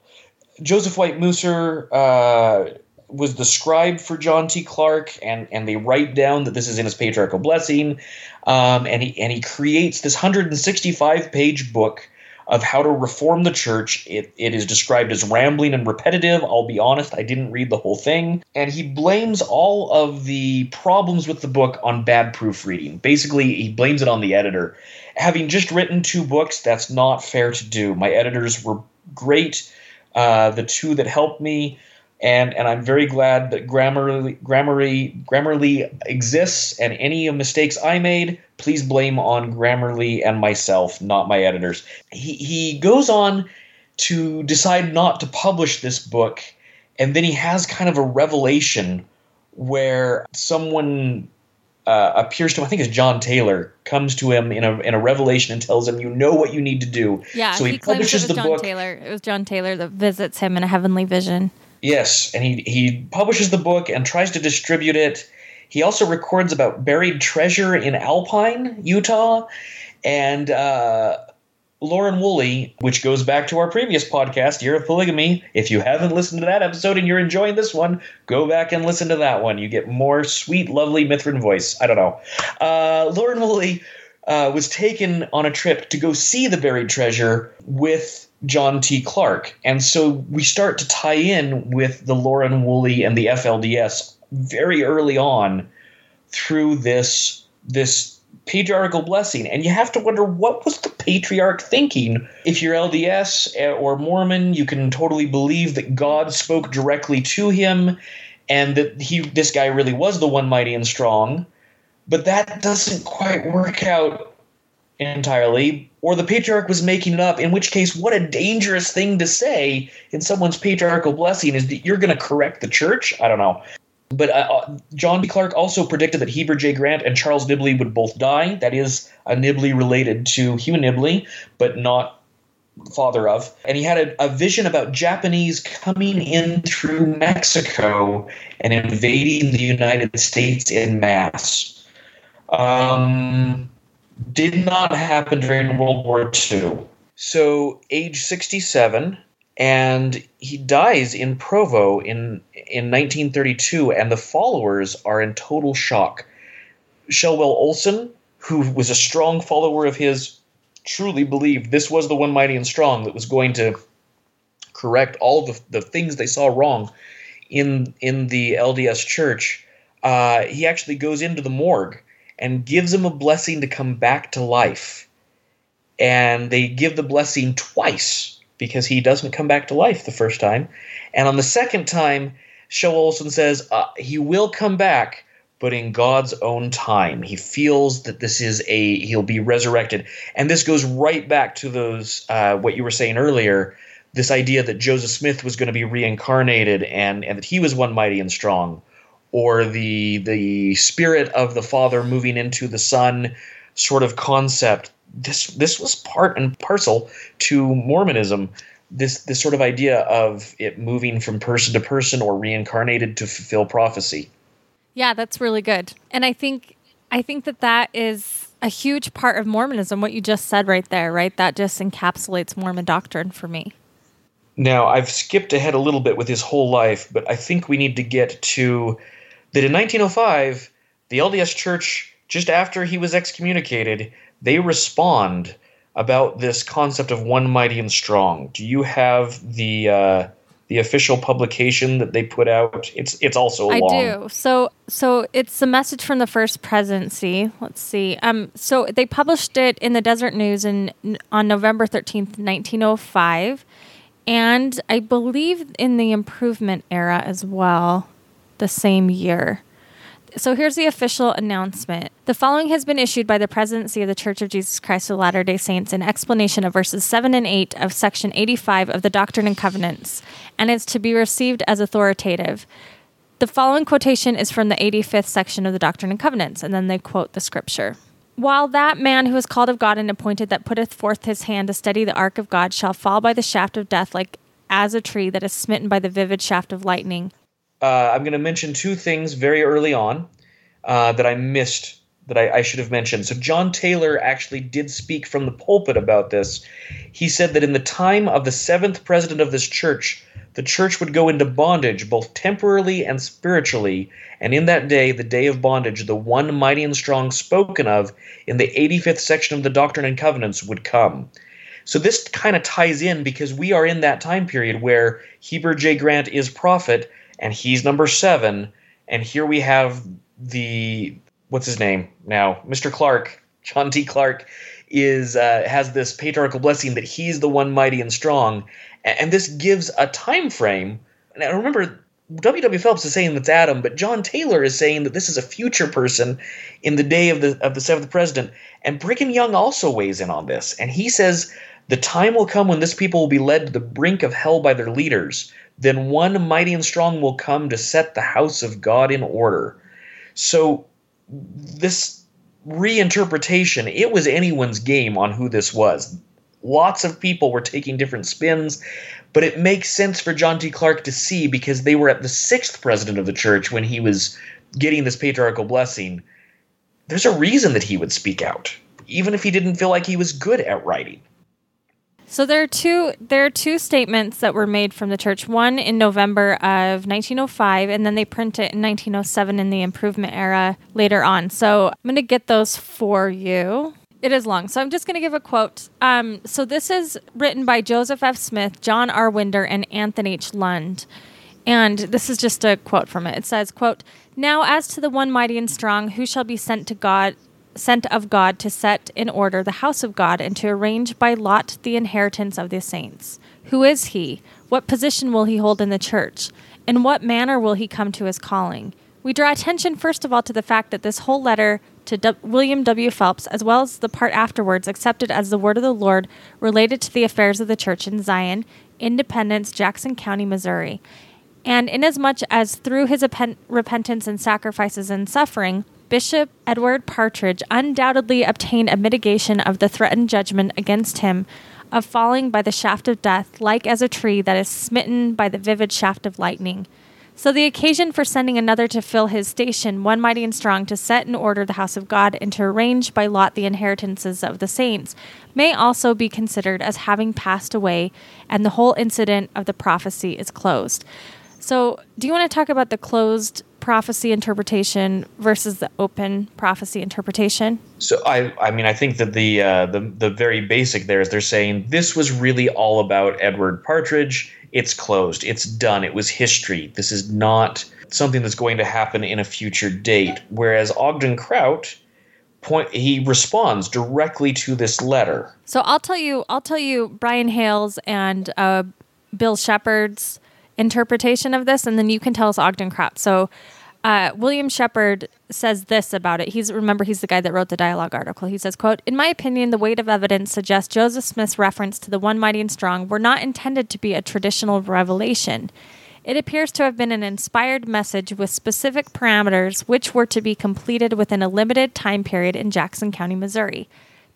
Joseph White Musser uh, was the scribe for John T. Clark, and, and they write down that this is in his patriarchal blessing. Um, and, he, and he creates this 165 page book of how to reform the church. It, it is described as rambling and repetitive. I'll be honest, I didn't read the whole thing. And he blames all of the problems with the book on bad proofreading. Basically, he blames it on the editor. Having just written two books, that's not fair to do. My editors were great. Uh, the two that helped me and and I'm very glad that Grammarly Grammarly Grammarly exists. And any mistakes I made, please blame on Grammarly and myself, not my editors. He he goes on to decide not to publish this book, and then he has kind of a revelation where someone uh, appears to him, I think it's John Taylor, comes to him in a in a revelation and tells him, "You know what you need to do." Yeah, so he, he publishes the John book. Taylor. It was John Taylor that visits him in a heavenly vision. Yes, and he he publishes the book and tries to distribute it. He also records about buried treasure in Alpine, Utah, and uh, Lorin Woolley, which goes back to our previous podcast, Year of Polygamy. If you haven't listened to that episode and you're enjoying this one, go back and listen to that one. You get more sweet, lovely Mithryn voice. I don't know. Uh, Lorin Woolley uh, was taken on a trip to go see the buried treasure with John T. Clark. And so we start to tie in with the Lorin Woolley and the FLDS very early on through this this patriarchal blessing. And you have to wonder what was the patriarch thinking? If you're LDS or Mormon, you can totally believe that God spoke directly to him and that he this guy really was the one mighty and strong, but that doesn't quite work out entirely. Or the patriarch was making it up, in which case, what a dangerous thing to say in someone's patriarchal blessing is that you're going to correct the church. I don't know. But uh, uh John B. Clark also predicted that Heber J. Grant and Charles Nibley would both die. That is a Nibley related to Hugh Nibley, but not father of. And he had a, a vision about Japanese coming in through Mexico and invading the United States in mass. Um, did not happen during World War II. So, age 67, and he dies in Provo in, in 1932, and the followers are in total shock. Shelwell Olson, who was a strong follower of his, truly believed this was the one mighty and strong that was going to correct all the, the things they saw wrong in in the LDS church, uh, he actually goes into the morgue and gives him a blessing to come back to life. And they give the blessing twice because he doesn't come back to life the first time. And on the second time, Shelwell Olson says uh, he will come back, but in God's own time. He feels that this is a he'll be resurrected, and this goes right back to those uh, what you were saying earlier. This idea that Joseph Smith was going to be reincarnated and and that he was one mighty and strong, or the the spirit of the Father moving into the Son, sort of concept. This this was part and parcel to Mormonism. This this sort of idea of it moving from person to person or reincarnated to fulfill prophecy. Yeah, that's really good. And I think I think that that is a huge part of Mormonism what you just said right there, right? That just encapsulates Mormon doctrine for me. Now, I've skipped ahead a little bit with his whole life, but I think we need to get to that in 1905, the LDS Church just after he was excommunicated, they respond about this concept of one mighty and strong. Do you have the uh, the official publication that they put out. It's it's also I long. do. So so it's the message from the first presidency. Let's see. Um so they published it in the Deseret News in on November 13th, 1905 and I believe in the improvement era as well the same year. So here's the official announcement. The following has been issued by the Presidency of the Church of Jesus Christ of Latter day Saints in explanation of verses 7 and 8 of Section 85 of the Doctrine and Covenants, and is to be received as authoritative. The following quotation is from the 85th section of the Doctrine and Covenants, and then they quote the scripture. While that man who is called of God and appointed that putteth forth his hand to steady the ark of God shall fall by the shaft of death like as a tree that is smitten by the vivid shaft of lightning, uh, I'm going to mention two things very early on uh, that I missed that I, I, should have mentioned. So, John Taylor actually did speak from the pulpit about this. He said that in the time of the seventh president of this church, the church would go into bondage, both temporarily and spiritually. And in that day, the day of bondage, the one mighty and strong spoken of in the 85th section of the Doctrine and Covenants would come. So, this kind of ties in because we are in that time period where Heber J. Grant is prophet and he's number seven. And here we have the what's his name now, Mr. Clark, John T. Clark, is uh, has this patriarchal blessing that he's the one mighty and strong, and, and this gives a time frame. Now remember, W. W. Phelps is saying that's Adam, but John Taylor is saying that this is a future person in the day of the of the seventh president, and Brigham Young also weighs in on this, and he says the time will come when this people will be led to the brink of hell by their leaders. Then one mighty and strong will come to set the house of God in order. So this reinterpretation, it was anyone's game on who this was. Lots of people were taking different spins, but it makes sense for John T. Clark to see because they were at the sixth president of the church when he was getting this patriarchal blessing. There's a reason that he would speak out, even if he didn't feel like he was good at writing. So there are two there are two statements that were made from the church. One in November of 1905, and then they print it in 1907 in the Improvement era later on. So I'm going to get those for you. It is long, so I'm just going to give a quote. Um, so this is written by Joseph F. Smith, John R. Winder, and Anthony H. Lund. And this is just a quote from it. It says, quote, Now as to the one mighty and strong, who shall be sent to God sent of God to set in order the house of God and to arrange by lot the inheritance of the saints. Who is he? What position will he hold in the church? In what manner will he come to his calling? We draw attention first of all to the fact that this whole letter to William W. Phelps, as well as the part afterwards accepted as the word of the Lord related to the affairs of the church in Zion, Independence, Jackson County, Missouri. And inasmuch as through his repentance and sacrifices and suffering, Bishop Edward Partridge undoubtedly obtained a mitigation of the threatened judgment against him of falling by the shaft of death, like as a tree that is smitten by the vivid shaft of lightning. So the occasion for sending another to fill his station, one mighty and strong, to set in order the house of God and to arrange by lot the inheritances of the saints, may also be considered as having passed away, and the whole incident of the prophecy is closed. So, do you want to talk about the closed prophecy interpretation versus the open prophecy interpretation? So I, I mean, I think that the uh, the the very basic there is they're saying this was really all about Edward Partridge. It's closed. It's done. It was history. This is not something that's going to happen in a future date. Whereas Ogden Kraut point he responds directly to this letter. So I'll tell you, I'll tell you Brian Hales and uh, Bill Shepard's interpretation of this, and then you can tell us Ogden Kraut. So uh, William Shepard says this about it. He's remember he's the guy that wrote the dialogue article. He says, "quote In my opinion, the weight of evidence suggests Joseph Smith's reference to the one mighty and strong were not intended to be a traditional revelation." It appears to have been an inspired message with specific parameters which were to be completed within a limited time period in Jackson County, Missouri.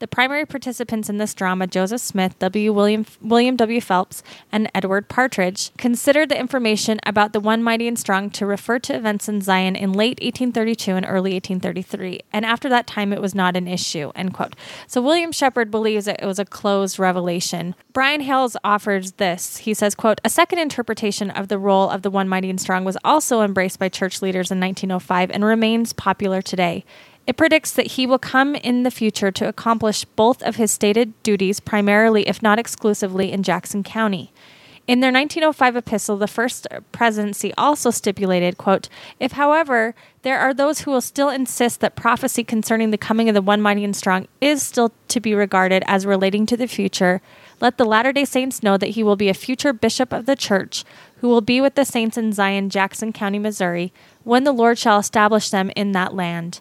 The primary participants in this drama, Joseph Smith, W. William, William W. Phelps, and Edward Partridge, considered the information about the One Mighty and Strong to refer to events in Zion in late 1832 and early 1833, and after that time it was not an issue. End quote. So William Shepard believes that it was a closed revelation. Brian Hales offers this. He says, quote, a second interpretation of the role of the One Mighty and Strong was also embraced by church leaders in 1905 and remains popular today. It predicts that he will come in the future to accomplish both of his stated duties, primarily, if not exclusively, in Jackson County. In their 1905 epistle, the First Presidency also stipulated, quote, If, however, there are those who will still insist that prophecy concerning the coming of the One Mighty and Strong is still to be regarded as relating to the future, let the Latter day Saints know that he will be a future bishop of the church who will be with the saints in Zion, Jackson County, Missouri, when the Lord shall establish them in that land.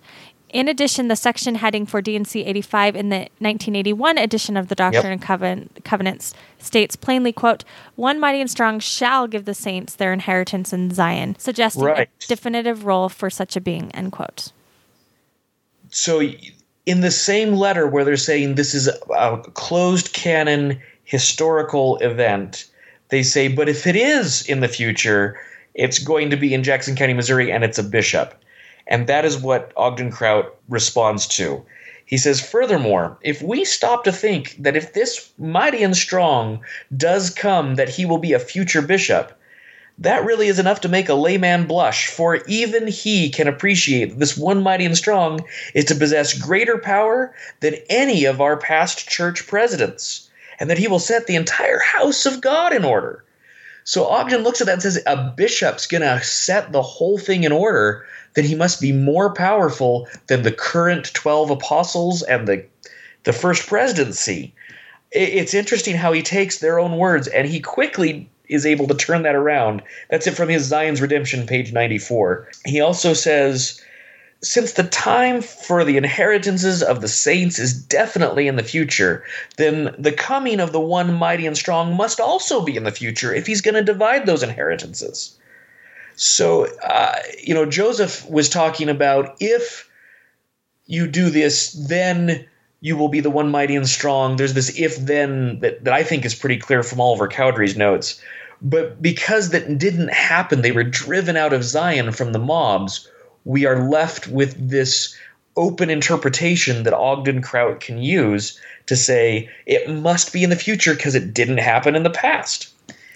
In addition, the section heading for D&C 85 in the 1981 edition of the Doctrine yep. and Coven- Covenants states plainly, quote, one mighty and strong shall give the saints their inheritance in Zion, suggesting right. a definitive role for such a being, end quote. So in the same letter where they're saying this is a closed canon historical event, they say, but if it is in the future, it's going to be in Jackson County, Missouri, and it's a bishop. And that is what Ogden Kraut responds to. He says, Furthermore, if we stop to think that if this mighty and strong does come, that he will be a future bishop, that really is enough to make a layman blush, for even he can appreciate that this one mighty and strong is to possess greater power than any of our past church presidents, and that he will set the entire house of God in order. So Ogden looks at that and says, A bishop's going to set the whole thing in order then he must be more powerful than the current 12 apostles and the the first presidency. It's interesting how he takes their own words and he quickly is able to turn that around. That's it from his Zion's Redemption, page 94. He also says, since the time for the inheritances of the saints is definitely in the future, then the coming of the one mighty and strong must also be in the future if he's going to divide those inheritances. So, uh, you know, Joseph was talking about if you do this, then you will be the one mighty and strong. There's this if then that, that I think is pretty clear from Oliver Cowdery's notes. But because that didn't happen, they were driven out of Zion from the mobs. We are left with this open interpretation that Ogden Kraut can use to say it must be in the future because it didn't happen in the past.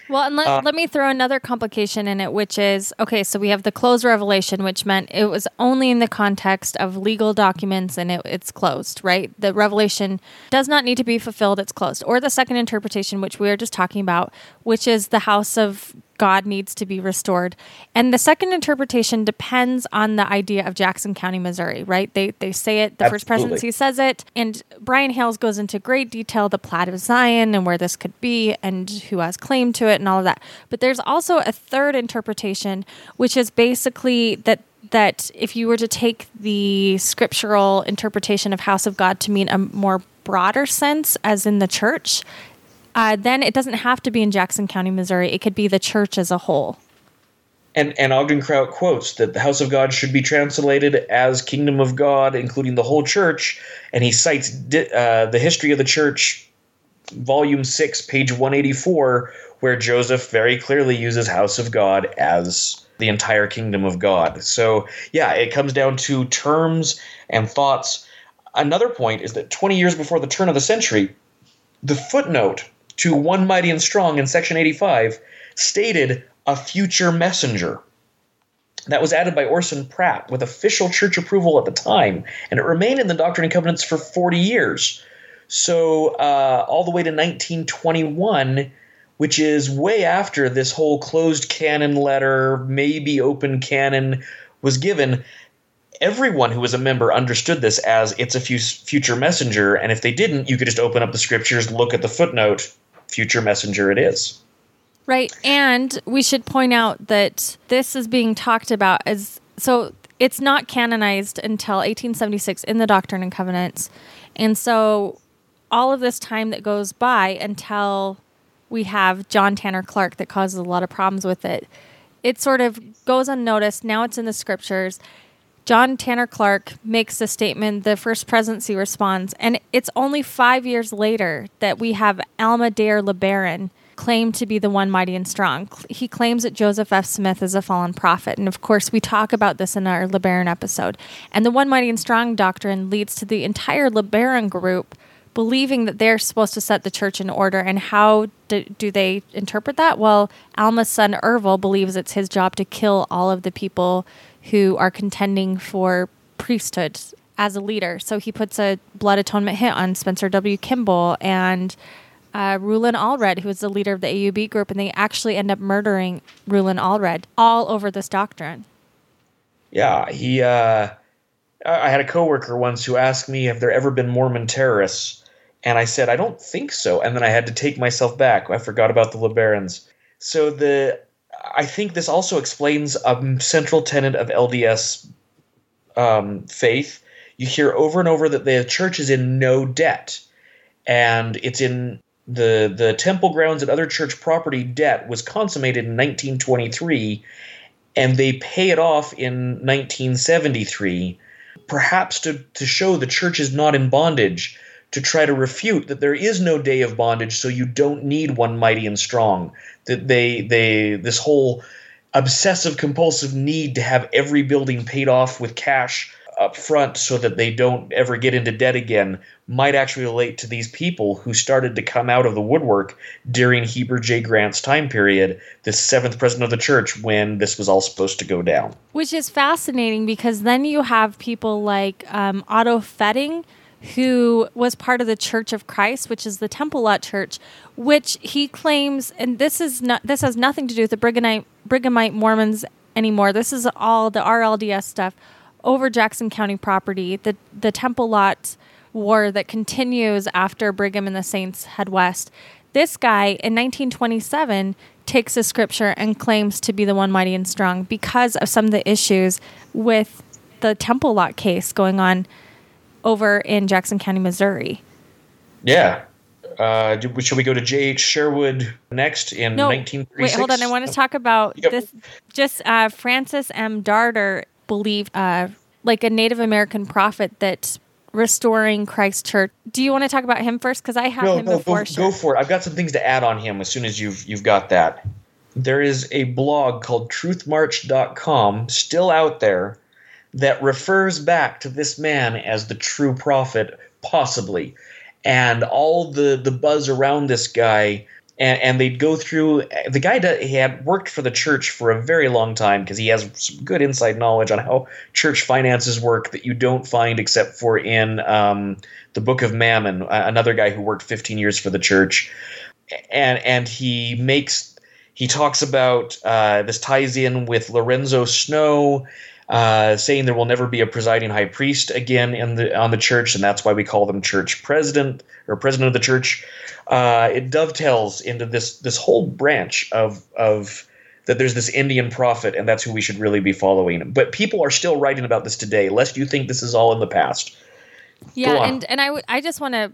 Well, and let, uh, let me throw another complication in it, which is okay, so we have the closed revelation, which meant it was only in the context of legal documents and it, it's closed, right? The revelation does not need to be fulfilled, it's closed. Or the second interpretation, which we were just talking about, which is the house of God needs to be restored. And the second interpretation depends on the idea of Jackson County, Missouri, right? They they say it, the Absolutely. first presidency says it, and Brian Hales goes into great detail the Plat of Zion and where this could be and who has claim to it and all of that. But there's also a third interpretation, which is basically that that if you were to take the scriptural interpretation of house of God to mean a more broader sense, as in the church, uh, then it doesn't have to be in Jackson County, Missouri. It could be the church as a whole. And, and Ogden Kraut quotes that the house of God should be translated as kingdom of God, including the whole church. And he cites di- uh, the history of the church, volume 6, page 184, where Joseph very clearly uses house of God as the entire kingdom of God. So, yeah, it comes down to terms and thoughts. Another point is that 20 years before the turn of the century, the footnote to One Mighty and Strong in section 85 stated a future messenger. That was added by Orson Pratt with official church approval at the time, and it remained in the Doctrine and Covenants for 40 years. So, uh, all the way to 1921, which is way after this whole closed canon letter, maybe open canon, was given everyone who was a member understood this as it's a future messenger and if they didn't you could just open up the scriptures look at the footnote future messenger it is. Right. And we should point out that this is being talked about as so it's not canonized until 1876 in the Doctrine and Covenants. And so all of this time that goes by until we have John Tanner Clark that causes a lot of problems with it, it sort of goes unnoticed. Now it's in the scriptures. John Tanner Clark makes a statement, the first presidency responds, and it's only five years later that we have Alma Dare LeBaron claim to be the one mighty and strong. He claims that Joseph F. Smith is a fallen prophet. And of course, we talk about this in our LeBaron episode. And the one mighty and strong doctrine leads to the entire LeBaron group believing that they're supposed to set the church in order. And how do, do they interpret that? Well, Alma's son Ervil believes it's his job to kill all of the people who are contending for priesthood as a leader. So he puts a blood atonement hit on Spencer W. Kimball and uh, Rulon Allred, who is the leader of the AUB group, and they actually end up murdering Rulon Allred all over this doctrine. Yeah, he. Uh, I had a coworker once who asked me, "Have there ever been Mormon terrorists?" And I said, "I don't think so." And then I had to take myself back. I forgot about the LeBarons. So the I think this also explains a central tenet of LDS um, faith. You hear over and over that the church is in no debt, and it's in the the temple grounds and other church property debt was consummated in 1923, and they pay it off in 1973, perhaps to to show the church is not in bondage to try to refute that there is no day of bondage, so you don't need one mighty and strong. That they they this whole obsessive compulsive need to have every building paid off with cash up front so that they don't ever get into debt again might actually relate to these people who started to come out of the woodwork during Heber J. Grant's time period, the seventh president of the church, when this was all supposed to go down. Which is fascinating because then you have people like um, Otto Fetting, who was part of the Church of Christ, which is the Temple Lot Church, which he claims, and this is not this has nothing to do with the Brighamite, Brighamite Mormons anymore. This is all the RLDS stuff over Jackson County property. The the Temple Lot war that continues after Brigham and the Saints head west. This guy in 1927 takes a scripture and claims to be the one mighty and strong because of some of the issues with the Temple Lot case going on over in Jackson County, Missouri. Yeah. Uh, should we go to J.H. Sherwood next in no, 1936? Wait, hold on. I want to talk about yep. this. Just uh, Francis M. Darter believed, uh, like a Native American prophet, that restoring Christ Church. Do you want to talk about him first? Because I have no, him no, before. Go, go for it. I've got some things to add on him as soon as you've you've got that. There is a blog called TruthMarch.com still out there that refers back to this man as the true prophet, possibly. And all the, the buzz around this guy, and, and they'd go through. The guy he had worked for the church for a very long time because he has some good inside knowledge on how church finances work that you don't find except for in um, the Book of Mammon, another guy who worked 15 years for the church. And, and he makes he talks about uh, this ties in with Lorenzo Snow. Uh, saying there will never be a presiding high priest again in the on the church, and that's why we call them church president or president of the church. Uh, it dovetails into this this whole branch of of that there's this Indian prophet, and that's who we should really be following. But people are still writing about this today, lest you think this is all in the past. Yeah, and and I, w- I just want to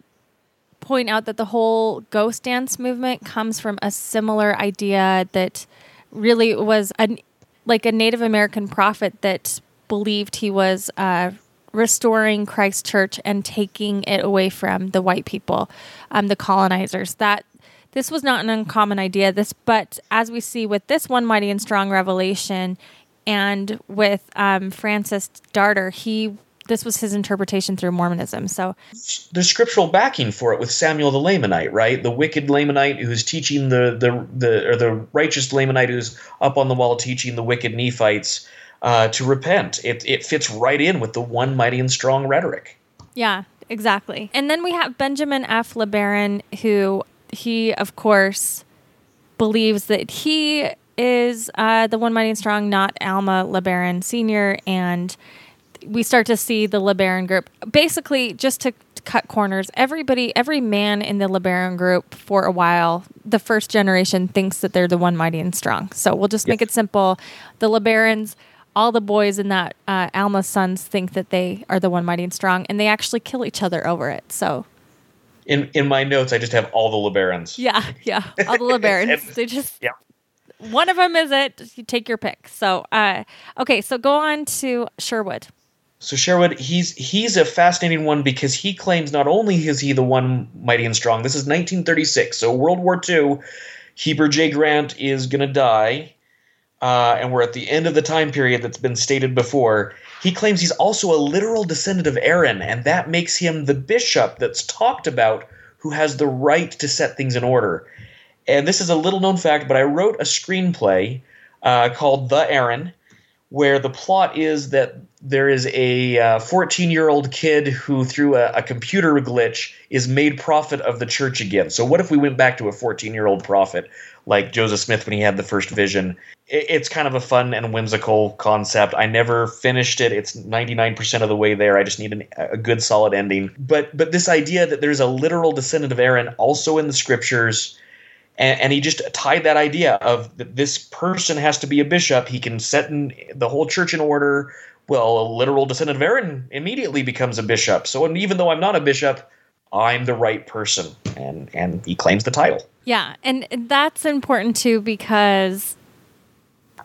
point out that the whole ghost dance movement comes from a similar idea that really was a like a Native American prophet that believed he was uh, restoring Christ's church and taking it away from the white people, um, the colonizers. That this was not an uncommon idea. This, but as we see with this one mighty and strong revelation, and with um, Francis Darter, he this was his interpretation through Mormonism. So there's scriptural backing for it with Samuel the Lamanite, right? The wicked Lamanite who's teaching the the the or the righteous Lamanite who's up on the wall teaching the wicked Nephites uh, to repent. It it fits right in with the one mighty and strong rhetoric. Yeah, exactly. And then we have Benjamin F. LeBaron, who he of course believes that he is uh, the one mighty and strong, not Alma LeBaron Senior, and we start to see the LeBaron group. Basically, just to, to, cut corners, everybody, every man in the LeBaron group for a while, the first generation thinks that they're the one mighty and strong. So we'll just make it simple. The LeBarons, all the boys in that uh, Alma's sons think that they are the one mighty and strong, and they actually kill each other over it. So. In, in my notes, I just have all the LeBarons. Yeah, yeah, all the LeBarons. they just yeah one of them is it. You take your pick. So, uh, okay, so go on to Sherwood. So Sherwood, he's he's a fascinating one because he claims not only is he the one mighty and strong. This is 1936, so World War II. Heber J. Grant is gonna die, uh, and we're at the end of the time period that's been stated before. He claims he's also a literal descendant of Aaron, and that makes him the bishop that's talked about who has the right to set things in order. And this is a little known fact, but I wrote a screenplay uh, called The Aaron where the plot is that there is a 14 uh, year old kid who, through a, a, computer glitch, is made prophet of the church again. So, what if we went back to a 14 year old prophet like Joseph Smith when he had the first vision? It, it's kind of a fun and whimsical concept. I never finished it. It's 99% of the way there. I just need an, a good, solid ending. But, but this idea that there's a literal descendant of Aaron also in the scriptures and, and, he just tied that idea of this person has to be a bishop. He can set in the whole church in order. Well, a literal descendant of Aaron immediately becomes a bishop. So even though I'm not a bishop, I'm the right person, and and he claims the title. Yeah, and that's important too because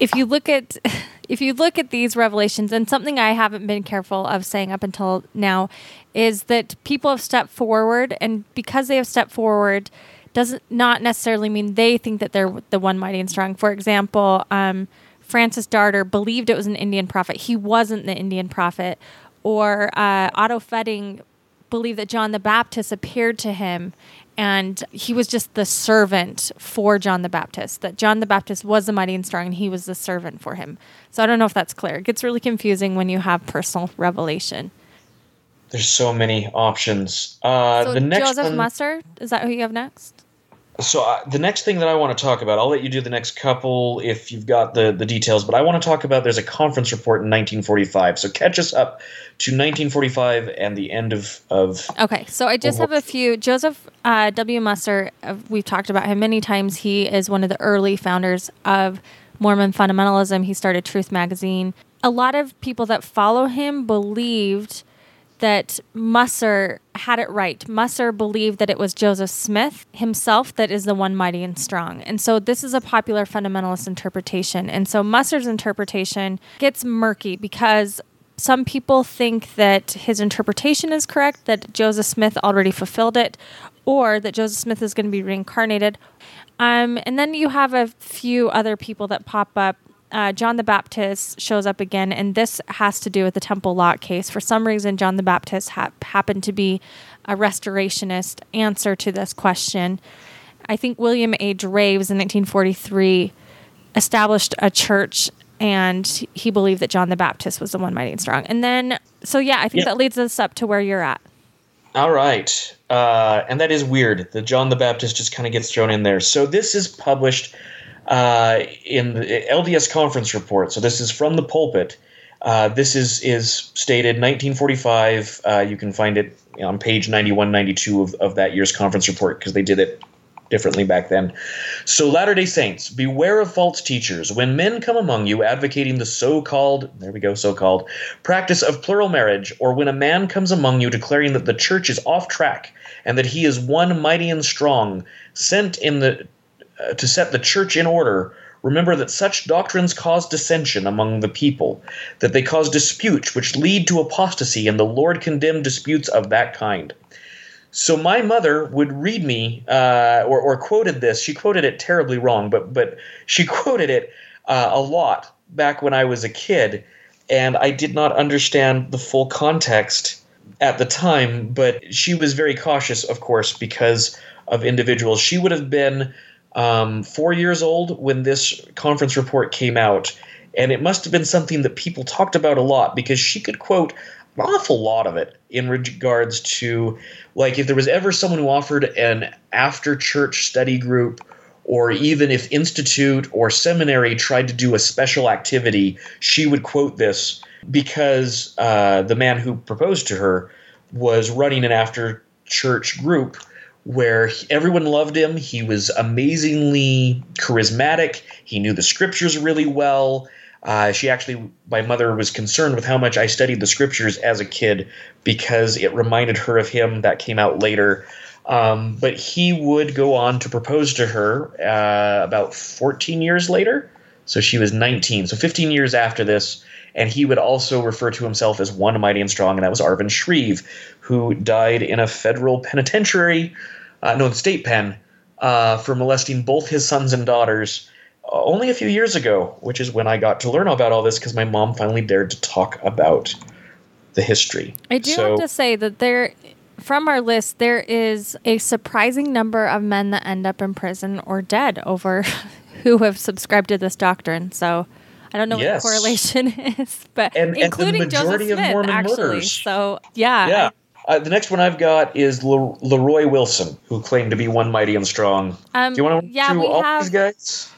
if you look at if you look at these revelations, and something I haven't been careful of saying up until now is that people have stepped forward, and because they have stepped forward doesn't not necessarily mean they think that they're the one mighty and strong. For example, um, Francis Darter believed it was an Indian prophet. He wasn't the Indian prophet. Or uh, Otto Fetting believed that John the Baptist appeared to him and he was just the servant for John the Baptist. That John the Baptist was the mighty and strong, and he was the servant for him. So I don't know if that's clear. It gets really confusing when you have personal revelation. There's so many options. Uh, so the next Joseph one, Musser is that who you have next? So uh, the next thing that I want to talk about, I'll let you do the next couple if you've got the the details. But I want to talk about there's a conference report in 1945. So catch us up to 1945 and the end of of. Okay, so I just have a few. Joseph uh, W. Musser, uh, we've talked about him many times. He is one of the early founders of Mormon fundamentalism. He started Truth Magazine. A lot of people that follow him believed that Musser had it right. Musser believed that it was Joseph Smith himself that is the one mighty and strong. And so this is a popular fundamentalist interpretation. And so Musser's interpretation gets murky because some people think that his interpretation is correct, that Joseph Smith already fulfilled it, or that Joseph Smith is going to be reincarnated. Um, and then you have a few other people that pop up uh, John the Baptist shows up again, and this has to do with the Temple Lot case. For some reason, John the Baptist ha- happened to be a restorationist answer to this question. I think William A. Draves in 1943 established a church, and he believed that John the Baptist was the one mighty and strong. And then, so yeah, I think that leads us up to where you're at. All right. Uh, and that is weird that John the Baptist just kind of gets thrown in there. So this is published uh, in the LDS conference report. So this is from the pulpit. Uh, this is is stated 1945. Uh, you can find it on page 91, 92 of, of that year's conference report because they did it differently back then. So, Latter day Saints, beware of false teachers. When men come among you advocating the so called, there we go, so called, practice of plural marriage, or when a man comes among you declaring that the church is off track and that he is one mighty and strong, sent in the uh, to set the church in order, remember that such doctrines cause dissension among the people, that they cause disputes which lead to apostasy, and the Lord condemned disputes of that kind. So my mother would read me uh, or, or quoted this. She quoted it terribly wrong, but but she quoted it uh, a lot back when I was a kid, and I did not understand the full context at the time. But she was very cautious, of course, because of individuals. She would have been um, four years old when this conference report came out, and it must have been something that people talked about a lot because she could quote an awful lot of it in regards to like if there was ever someone who offered an after church study group or even if institute or seminary tried to do a special activity she would quote this because uh, the man who proposed to her was running an after church group where everyone loved him he was amazingly charismatic he knew the scriptures really well uh, she actually, my mother was concerned with how much I studied the scriptures as a kid because it reminded her of him. That came out later. Um, but he would go on to propose to her uh, about 14 years later. So she was 19. So 15 years after this. And he would also refer to himself as one mighty and strong, and that was Arvin Shreve, who died in a federal penitentiary, uh, no, state pen, uh, for molesting both his sons and daughters only a few years ago, which is when I got to learn about all this because my mom finally dared to talk about the history. I do so, have to say that there, from our list, there is a surprising number of men that end up in prison or dead over who have subscribed to this doctrine. So I don't know yes. what the correlation is, but and, including and Joseph Smith, actually. Murders. So yeah. Yeah. I, uh, the next one I've got is Le- Leroy Wilson, who claimed to be one mighty and strong. Um, Do you want to yeah, through all have, these guys?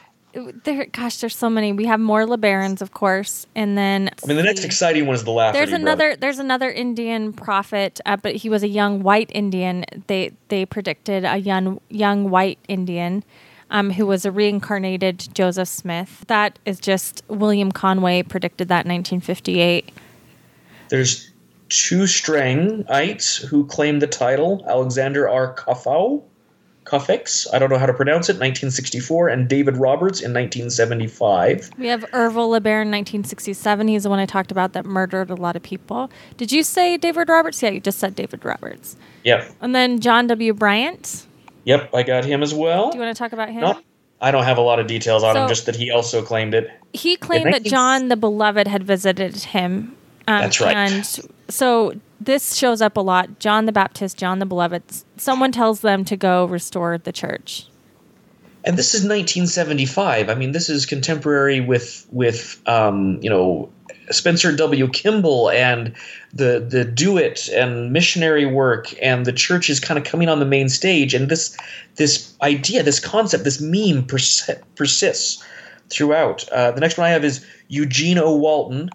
there gosh there's so many. We have more lebarons of course and then i mean the next exciting one is the last there's another there's another indian prophet uh, but he was a young white indian. They they predicted a young young white indian um, who was a reincarnated joseph smith. That is just william conway predicted that in 1958 there's two Strangites who claim the title alexander r Kafau I don't know how to pronounce it, 1964, and David Roberts in 1975. We have Ervil LeBaron, 1967. He's the one I talked about that murdered a lot of people. Did you say David Roberts? Yeah, you just said David Roberts. Yep. And then John W. Bryant. Yep, I got him as well. Do you want to talk about him? Not, I don't have a lot of details on so, him, just that he also claimed it. He claimed that John the Beloved had visited him. Um, That's right. And so this shows up a lot. John the Baptist, John the Beloved. Someone tells them to go restore the church. And this is 1975. I mean, this is contemporary with with um, you know Spencer W. Kimball and the the do it and missionary work and the church is kind of coming on the main stage and this this idea this concept this meme persists throughout. Uh, the next one I have is Eugene O. Walton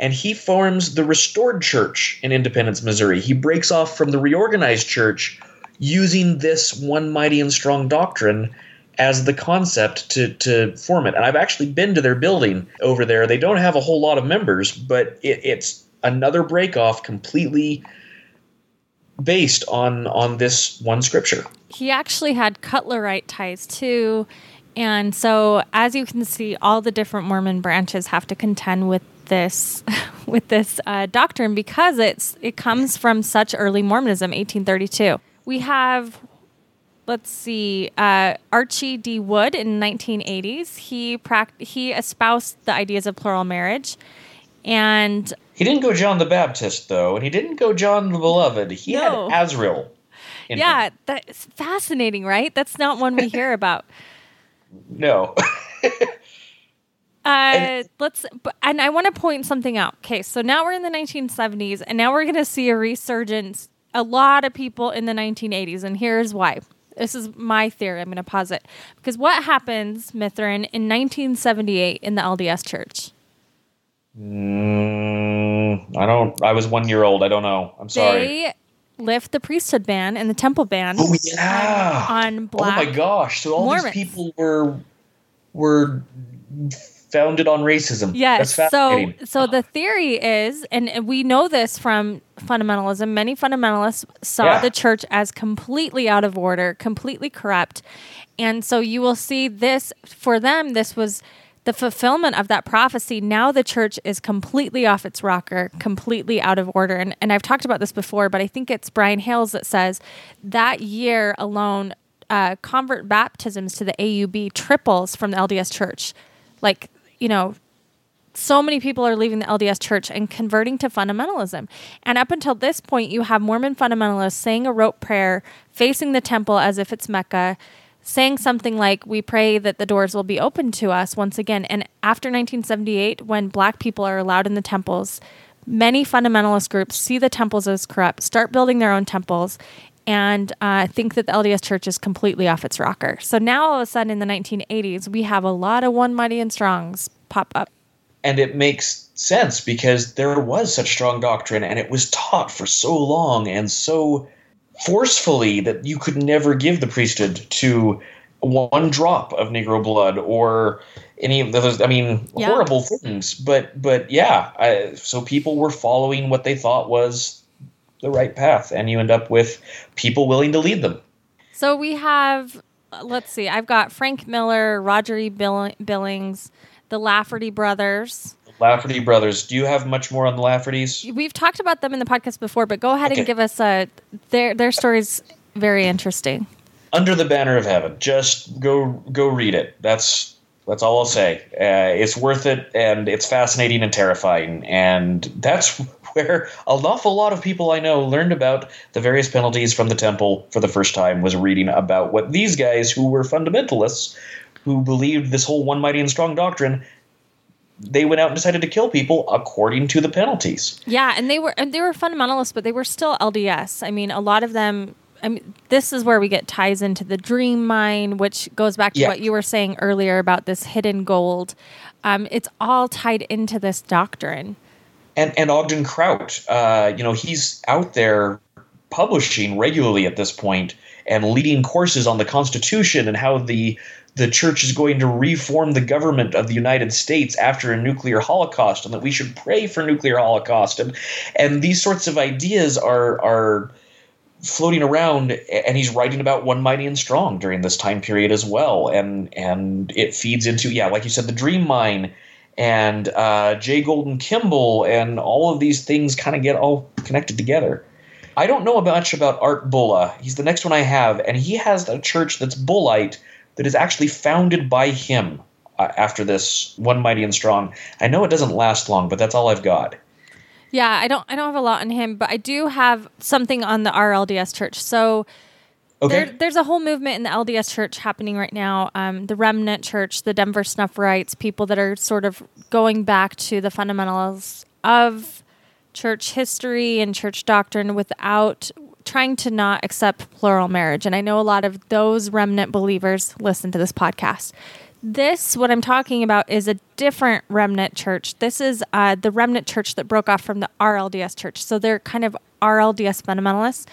and he forms the Restored Church in Independence, Missouri. He breaks off from the reorganized church using this one mighty and strong doctrine as the concept to, to form it. And I've actually been to their building over there. They don't have a whole lot of members, but it, it's another break off completely based on on this one scripture. He actually had Cutlerite ties too. And so as you can see, all the different Mormon branches have to contend with this with this uh, doctrine because it's it comes from such early Mormonism, 1832. We have let's see, uh, Archie D. Wood in 1980s. He pract- he espoused the ideas of plural marriage, and he didn't go John the Baptist though, and he didn't go John the Beloved. He no. had Azrael. Yeah, him. that's fascinating, right? That's not one we hear about. no. Uh, let's, and I want to point something out. Okay, so now we're in the 1970s, and now we're going to see a resurgence. A lot of people in the 1980s, and here's why. This is my theory. I'm going to pause it because what happens, Mithryn, in 1978 in the LDS Church? Mm, I don't. I was one year old. I don't know. I'm sorry. They lift the priesthood ban and the temple ban. Oh yeah. On black. Oh my gosh! So all Mormons. these people were were founded on racism. Yes. So, so the theory is, and we know this from fundamentalism. Many fundamentalists saw Yeah. the church as completely out of order, completely corrupt, and so you will see this for them. This was the fulfillment of that prophecy. Now the church is completely off its rocker, completely out of order. And and I've talked about this before, but I think it's Brian Hales that says that year alone. Uh, convert baptisms to the AUB triples from the LDS church. Like, you know, so many people are leaving the LDS church and converting to fundamentalism. And up until this point, you have Mormon fundamentalists saying a rote prayer, facing the temple as if it's Mecca, saying something like, We pray that the doors will be open to us once again. And after 1978, when black people are allowed in the temples, many fundamentalist groups see the temples as corrupt, start building their own temples. And uh, think that the LDS church is completely off its rocker. So now, all of a sudden, in the 1980s, we have a lot of one mighty and strongs pop up. and it makes sense because there was such strong doctrine and it was taught for so long and so forcefully that you could never give the priesthood to one drop of negro blood or any of those i mean Yeah. horrible things but but yeah I, so people were following what they thought was the right path and you end up with people willing to lead them So we have, let's see, I've got Frank Miller, Roger E. Bill- Billings, the Lafferty brothers. lafferty brothers do you have much more on the laffertys We've talked about them in the podcast before, but go ahead Okay. and give us a their their story's very interesting. under the banner of heaven just go go read it that's that's all i'll say uh, it's worth it and it's fascinating and terrifying and that's where an awful lot of people i know learned about the various penalties from the temple for the first time was reading about what these guys who were fundamentalists who believed this whole one mighty and strong doctrine they went out and decided to kill people according to the penalties Yeah, and they were and they were fundamentalists, but they were still LDS. I mean, a lot of them. I mean, this is where we get ties into the dream mine, which goes back to Yeah. what you were saying earlier about this hidden gold. Um, it's all tied into this doctrine. and and Ogden Kraut, uh, you know, he's out there publishing regularly at this point and leading courses on the Constitution and how the the church is going to reform the government of the United States after a nuclear holocaust, and that we should pray for nuclear holocaust, and and these sorts of ideas are are floating around and he's writing about one mighty and strong during this time period as well and and it feeds into yeah like you said the dream mine and uh, J. Golden Kimball and all of these things kind of get all connected together. I don't know much about Art Bulla. He's the next one I have, and he has a church that's Bullite that is actually founded by him uh, after this One Mighty and Strong. I know it doesn't last long, but that's all I've got. Yeah, I don't I don't have a lot on him, but I do have something on the RLDS church. So Okay. there, there's a whole movement in the LDS church happening right now. Um, the Remnant Church, the Denver Snuff Snufferites, people that are sort of going back to the fundamentals of church history and church doctrine without trying to not accept plural marriage. And I know a lot of those remnant believers listen to this podcast. This, what I'm talking about, is a different remnant church. This is uh, the remnant church that broke off from the RLDS church. So they're kind of RLDS fundamentalists.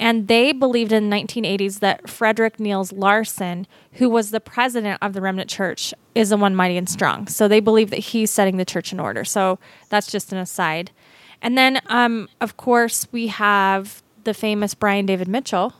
And they believed in the 1980s that Frederick Niels Larsen, who was the president of the remnant church, is the one mighty and strong. So they believe that he's setting the church in order. So that's just an aside. And then, um, of course, we have the famous Brian David Mitchell,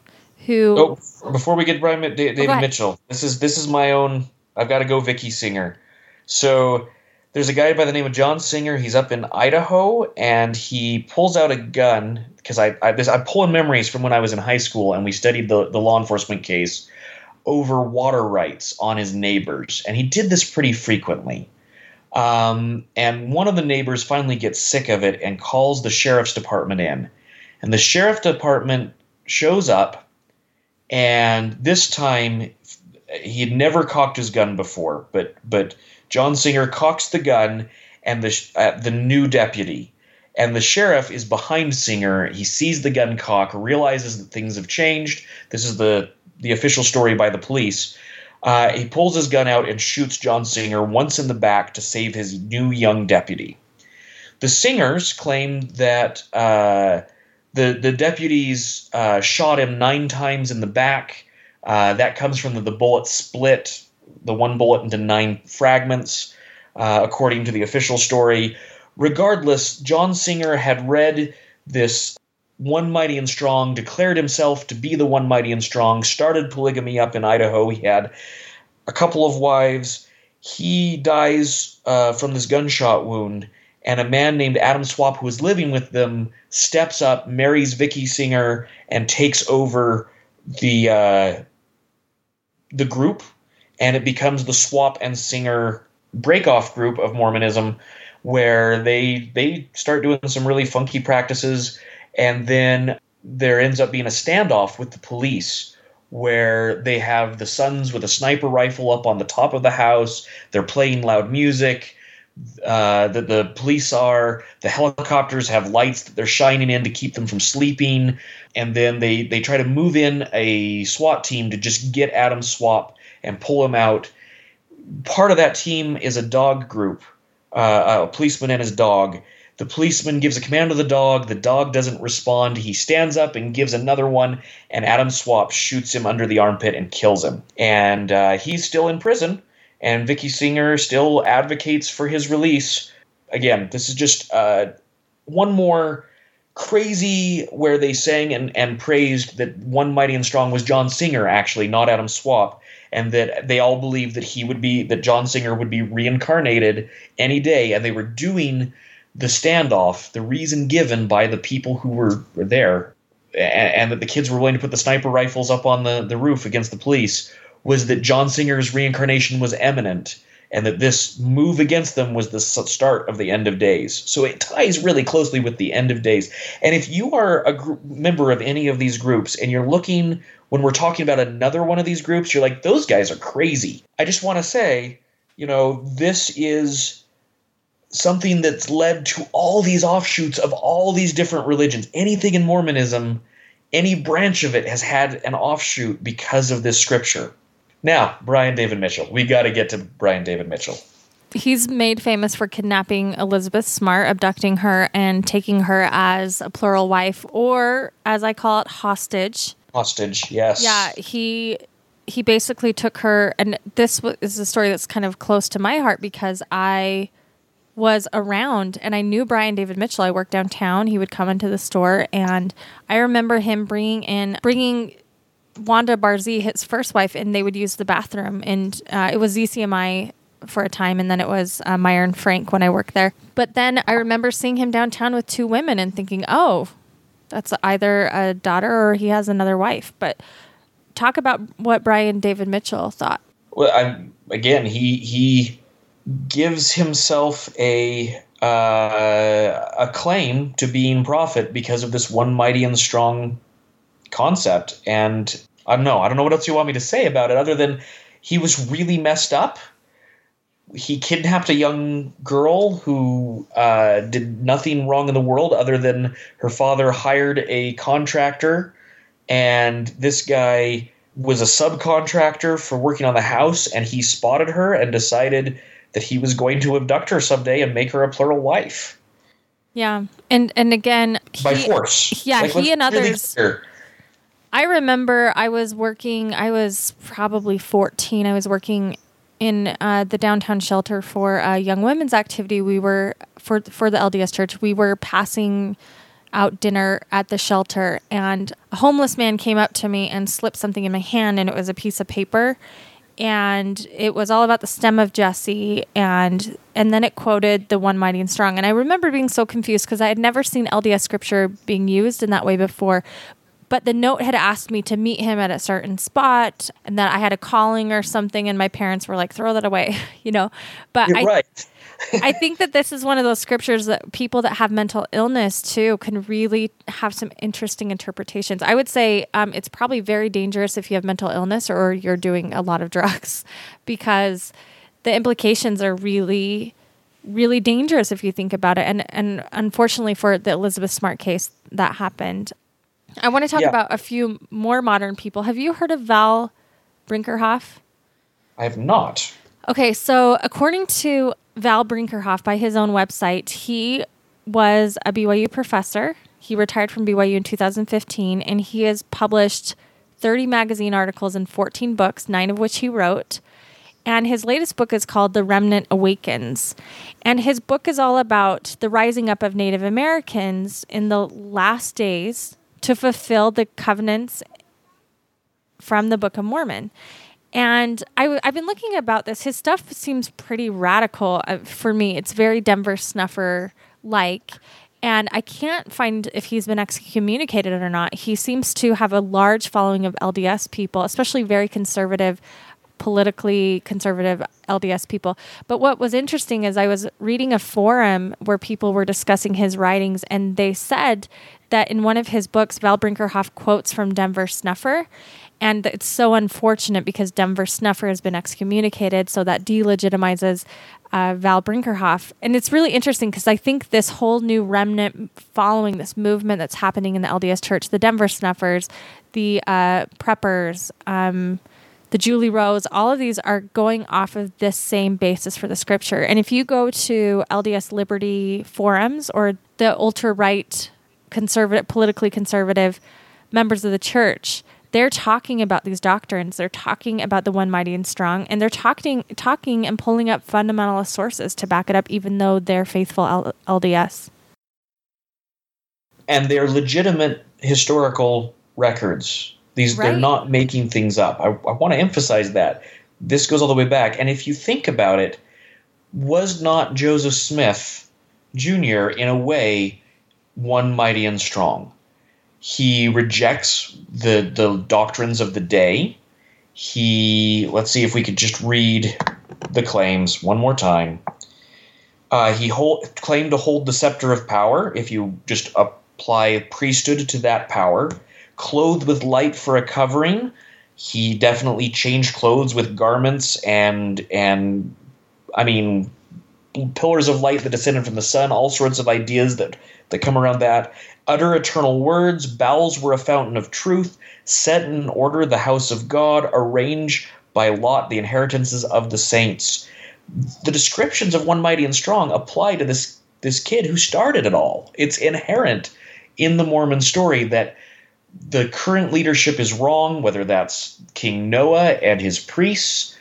who. Oh, before we get Brian David ahead. Mitchell, this is this is my own. I've got to go, Vicky Singer. So there's a guy by the name of John Singer. He's up in Idaho, and he pulls out a gun because I I, this, I'm pulling memories from when I was in high school, and we studied the the law enforcement case over water rights on his neighbors, and he did this pretty frequently. Um, and one of the neighbors finally gets sick of it and calls the sheriff's department in. And the sheriff department shows up, and this time he had never cocked his gun before, but but John Singer cocks the gun, and the uh, the new deputy, and the sheriff is behind Singer. He sees the gun cock, realizes that things have changed. This is the the official story by the police. Uh, he pulls his gun out and shoots John Singer once in the back to save his new young deputy. The Singers claim that uh, the the deputies uh, shot him nine times in the back. Uh, that comes from the, the bullet split the one bullet into nine fragments, uh, according to the official story. Regardless, John Singer had read this one mighty and strong, declared himself to be the one mighty and strong, started polygamy up in Idaho. He had a couple of wives. He dies uh, from this gunshot wound, and a man named Addam Swapp, was living with them, steps up, marries Vicky Singer, and takes over the uh, the group, and it becomes the Swapp and Singer breakoff group of Mormonism, where they they start doing some really funky practices and then there ends up being a standoff with the police where they have the sons with a sniper rifle up on the top of the house. They're playing loud music. Uh, the, the police are. The helicopters have lights that they're shining in to keep them from sleeping. And then they, they try to move in a SWAT team to just get Addam Swapp and pull him out. Part of that team is a dog group, uh, a policeman and his dog the policeman gives a command to the dog. The dog doesn't respond. He stands up and gives another one, and Addam Swapp shoots him under the armpit and kills him. And uh, he's still in prison, and Vicky Singer still advocates for his release. Again, this is just uh, one more crazy where they sang and, and praised that one mighty and strong was John Singer, actually, not Addam Swapp and that they all believed that he would be that John Singer would be reincarnated any day, and they were doing the standoff, the reason given by the people who were, were there, and, and, that the kids were willing to put the sniper rifles up on the, the roof against the police, was that John Singer's reincarnation was imminent, and that this move against them was the start of the end of days. So it ties really closely with the end of days. And if you are a member of any of these groups and you're looking when we're talking about another one of these groups, you're like, those guys are crazy. I just want to say, you know, this is something that's led to all these offshoots of all these different religions. Anything in Mormonism, any branch of it has had an offshoot because of this scripture. Now, Brian David Mitchell. We got to get to Brian David Mitchell. He's made famous for kidnapping Elizabeth Smart, abducting her, and taking her as a plural wife, or as I call it, hostage. Hostage, yes. Yeah, he he basically took her, and this is a story that's kind of close to my heart because I was around and I knew Brian David Mitchell. I worked downtown. He would come into the store and I remember him bringing in bringing Wanda Barzee, his first wife, and they would use the bathroom. And uh, it was ZCMI for a time, and then it was uh, Meier and Frank when I worked there. But then I remember seeing him downtown with two women and thinking, oh, that's either a daughter or he has another wife. But talk about what Brian David Mitchell thought. Well, I'm, again, he he gives himself a uh, a claim to being prophet because of this one mighty and strong concept. And I don't know. I don't know what else you want me to say about it other than he was really messed up. He kidnapped a young girl who uh, did nothing wrong in the world other than her father hired a contractor, and this guy was a subcontractor for working on the house, and he spotted her and decided that he was going to abduct her someday and make her a plural wife. Yeah, and and again by force. Yeah, like, he and others. Really I remember I was working. I was probably fourteen. I was working in uh, the downtown shelter for a young women's activity. We were for for the LDS Church. We were passing out dinner at the shelter, and a homeless man came up to me and slipped something in my hand, and it was a piece of paper and it was all about the stem of Jesse and and then it quoted the one mighty and strong and I remember being so confused because I had never seen LDS scripture being used in that way before but the note had asked me to meet him at a certain spot and that I had a calling or something and my parents were like throw that away you know but You're I right. I think that this is one of those scriptures that people that have mental illness too can really have some interesting interpretations. I would say um, it's probably very dangerous if you have mental illness or you're doing a lot of drugs because the implications are really really dangerous if you think about it and and unfortunately for the Elizabeth Smart case that happened I want to talk Yeah. about a few more modern people. Have you heard of Val Brinkerhoff? I have not. Okay, so according to Val Brinkerhoff by his own website, he was a BYU professor. He retired from BYU in 2015, and he has published 30 magazine articles and 14 books, nine of which he wrote. And his latest book is called The Remnant Awakens. And his book is all about the rising up of Native Americans in the last days to fulfill the covenants from the Book of Mormon. And I w- I've been looking about this. His stuff seems pretty radical uh, for me. It's very Denver Snuffer like. And I can't find if he's been excommunicated or not. He seems to have a large following of LDS people, especially very conservative, politically conservative LDS people. But what was interesting is I was reading a forum where people were discussing his writings, and they said that in one of his books, Val Brinkerhoff quotes from Denver Snuffer. And it's so unfortunate because Denver Snuffer has been excommunicated, so that delegitimizes uh, Val Brinkerhoff. And it's really interesting because I think this whole new remnant following this movement that's happening in the LDS Church, the Denver Snuffers, the uh, Preppers, um, the Julie Rowes, all of these are going off of this same basis for the scripture. And if you go to LDS Liberty forums or the ultra right, conservative, politically conservative members of the church, they're talking about these doctrines. They're talking about the one mighty and strong, and they're talking, talking and pulling up fundamentalist sources to back it up, even though they're faithful L- LDS. and they're legitimate historical records. These they're not making things up. I, I want to emphasize that this goes all the way back. And if you think about it, was not Joseph Smith Jr. in a way one mighty and strong? He rejects the the doctrines of the day. He let's see if we could just read the claims one more time. Uh, he hold, claimed to hold the scepter of power. If you just apply priesthood to that power, clothed with light for a covering, he definitely changed clothes with garments and and I mean pillars of light that descended from the sun. All sorts of ideas that that come around that. Utter eternal words. Bowels were a fountain of truth. Set in order the house of God. Arrange by lot the inheritances of the saints the descriptions of one mighty and strong apply to this this kid who started it all. It's inherent in the Mormon story that the current leadership is wrong, whether that's King Noah and his priests,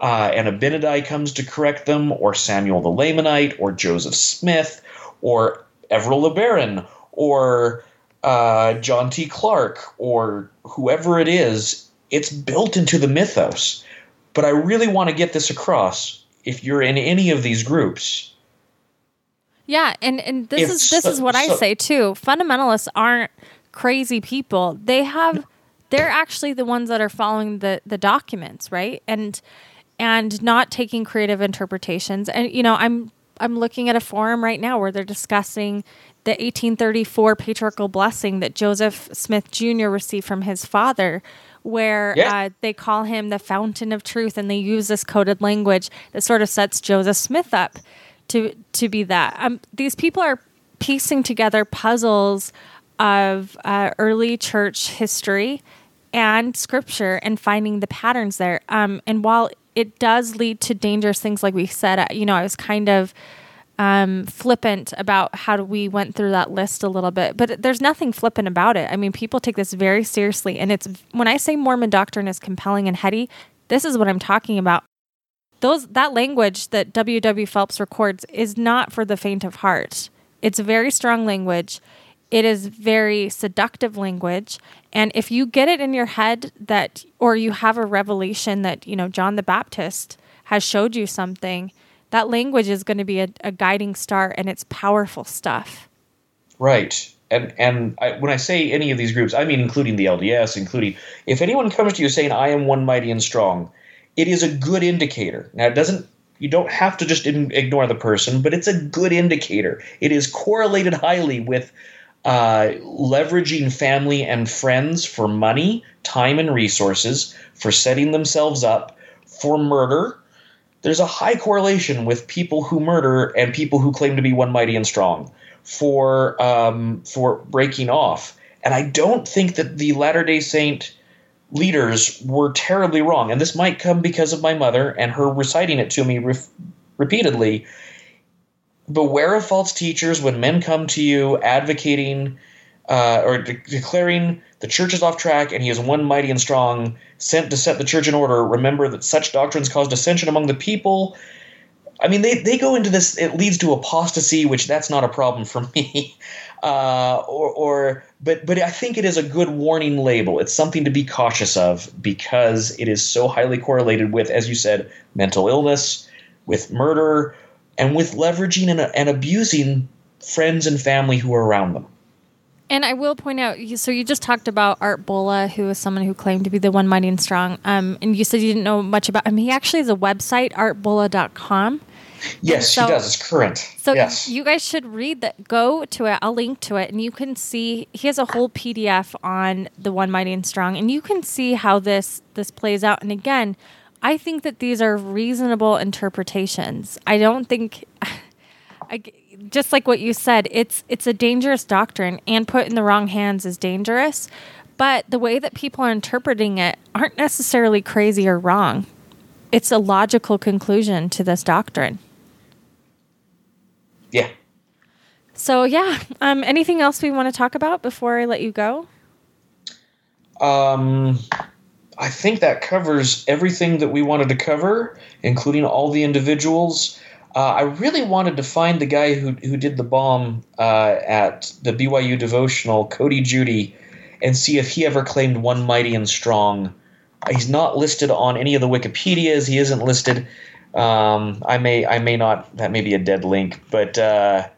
uh, and Abinadi comes to correct them, or Samuel the Lamanite, or Joseph Smith, or Everett LeBaron, or uh, John T. Clark, or whoever it is. It's built into the mythos. But I really want to get this across if you're in any of these groups. Yeah, and and this is this so- is what I say too. Fundamentalists aren't crazy people. They have they're actually the ones that are following the the documents, right? And and not taking creative interpretations. And you know, I'm I'm looking at a forum right now where they're discussing the 1834 patriarchal blessing that Joseph Smith Jr. received from his father, where Yeah. uh, they call him the fountain of truth, and they use this coded language that sort of sets Joseph Smith up to to be that. Um, these people are piecing together puzzles of uh, early church history and scripture and finding the patterns there. Um, and while it does lead to dangerous things, like we said, you know, I was kind of um, flippant about how we went through that list a little bit, but there's nothing flippant about it. I mean, people take this very seriously, and it's when I say Mormon doctrine is compelling and heady, this is what I'm talking about. Those that language that W. W. Phelps records is not for the faint of heart. It's very strong language. It is very seductive language, and if you get it in your head that, or you have a revelation that you know John the Baptist has showed you something, that language is going to be a, a guiding star, and it's powerful stuff. Right. And and I, when I say any of these groups, I mean including the LDS, including if anyone comes to you saying I am one mighty and strong, it is a good indicator. Now it doesn't you don't have to just ignore the person, but it's a good indicator. It is correlated highly with uh, leveraging family and friends for money, time, and resources, for setting themselves up for murder. There's a high correlation with people who murder and people who claim to be one mighty and strong for um, for breaking off. And I don't think that the Latter day Saint leaders were terribly wrong. And this might come because of my mother and her reciting it to me re- repeatedly. Beware of false teachers when men come to you advocating uh, or de- declaring the church is off track and he is one mighty and strong, sent to set the church in order. Remember that such doctrines cause dissension among the people. I mean, they, they go into this, it leads to apostasy, which that's not a problem for me. Uh, or, or, but, but I think it is a good warning label. It's something to be cautious of because it is so highly correlated with, as you said, mental illness, with murder, and with leveraging and, and abusing friends and family who are around them. And I will point out, so you just talked about Art Bulla, who is someone who claimed to be the one mighty and strong. Um, and you said you didn't know much about him. He actually has a website, artbulla.com. Yes, so, he does. It's current. So yes. you guys should read that. Go to it. I'll link to it, and you can see he has a whole PDF on the one mighty and strong, and you can see how this this plays out. And again, I think that these are reasonable interpretations. I don't think. I, just like what you said, it's it's a dangerous doctrine, and put in the wrong hands is dangerous. But the way that people are interpreting it aren't necessarily crazy or wrong. It's a logical conclusion to this doctrine. Yeah. So yeah, um, anything else we want to talk about before I let you go? Um, I think that covers everything that we wanted to cover, including all the individuals. Uh, I really wanted to find the guy who who did the bomb uh, at the BYU devotional, Cody Judy, and see if he ever claimed one mighty and strong. He's not listed on any of the Wikipedias. He isn't listed. Um, I may I may not. That may be a dead link, but. Uh,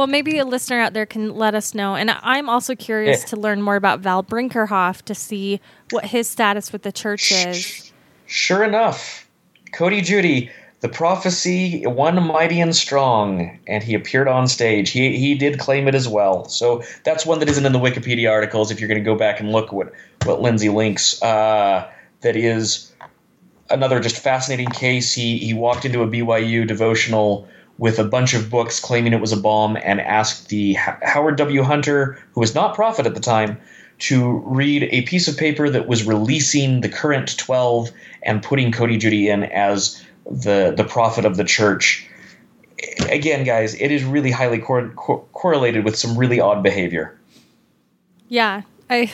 well, maybe a listener out there can let us know. And I'm also curious yeah. to learn more about Val Brinkerhoff to see what his status with the church is. Sure enough, Cody Judy the prophecy one mighty and strong and he appeared on stage he, he did claim it as well so that's one that isn't in the wikipedia articles if you're going to go back and look what what lindsay links uh, that is another just fascinating case he he walked into a byu devotional with a bunch of books claiming it was a bomb and asked the howard w hunter who was not prophet at the time to read a piece of paper that was releasing the current 12 and putting cody judy in as the the prophet of the church. Again, guys, it is really highly cor- cor- correlated with some really odd behavior. Yeah, I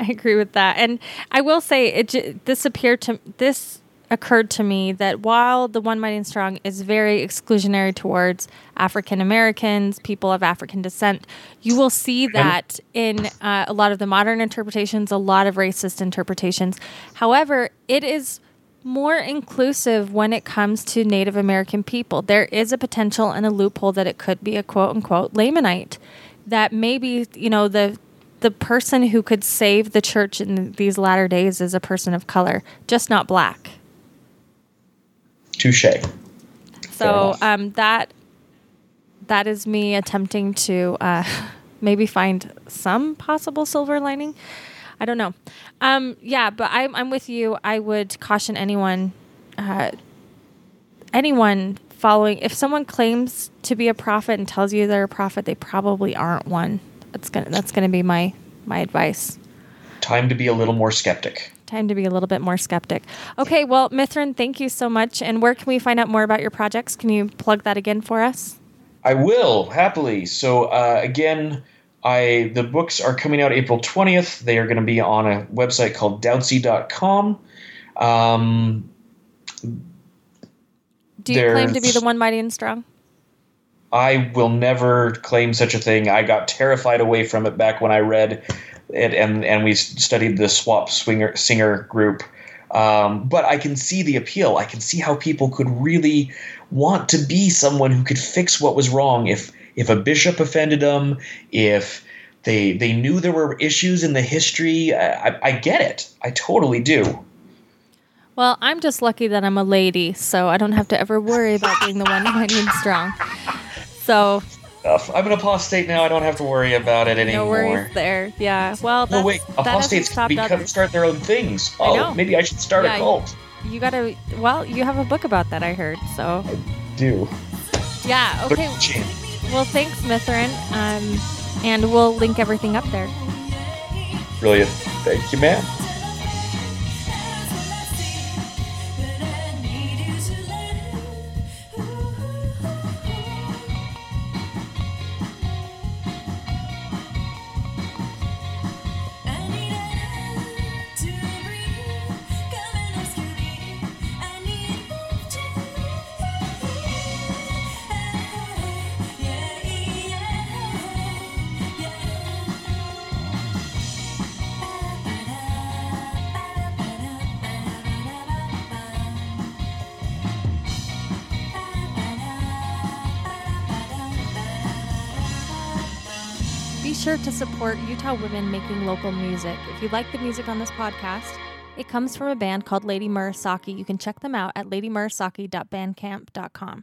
I agree with that, and I will say it. This appeared to this occurred to me that while the One Mighty and Strong is very exclusionary towards African Americans, people of African descent, you will see that in uh, a lot of the modern interpretations, a lot of racist interpretations. However, it is more inclusive when it comes to Native American people. There is a potential and a loophole that it could be a quote unquote Lamanite. That maybe, you know, the the person who could save the church in these latter days is a person of color, just not black. Touche. So um, that that is me attempting to uh, maybe find some possible silver lining. I don't know. Um, yeah, but I'm I'm with you. I would caution anyone, uh, anyone following. If someone claims to be a prophet and tells you they're a prophet, they probably aren't one. That's gonna that's gonna be my my advice. Time to be a little more skeptic. Time to be a little bit more skeptic. Okay, well, Mithryn, thank you so much. And where can we find out more about your projects? Can you plug that again for us? I will happily. So uh, again I the books are coming out April 20th. They are going to be on a website called doudsy.com. Um, Do you claim to be the one mighty and strong? I will never claim such a thing. I got terrified away from it back when I read it, and and we studied the Swapp swinger singer group. Um, but I can see the appeal. I can see how people could really want to be someone who could fix what was wrong if if a bishop offended them, if they they knew there were issues in the history. I, I get it. I totally do. Well, I'm just lucky that I'm a lady, so I don't have to ever worry about being the one mighty and strong. So I'm an apostate now. I don't have to worry about it anymore. No worries there. Yeah. Well, no wait. Apostates become, start their own things. Oh, maybe I should start yeah, a cult. You, you gotta. Well, you have a book about that. I heard. So. I do. Yeah. Okay. Well, thanks, Mithryn. Um, And we'll link everything up there. Brilliant. Thank you, ma'am. To support Utah women making local music. If you like the music on this podcast, it comes from a band called Lady Murasaki. You can check them out at ladymurasaki.bandcamp.com.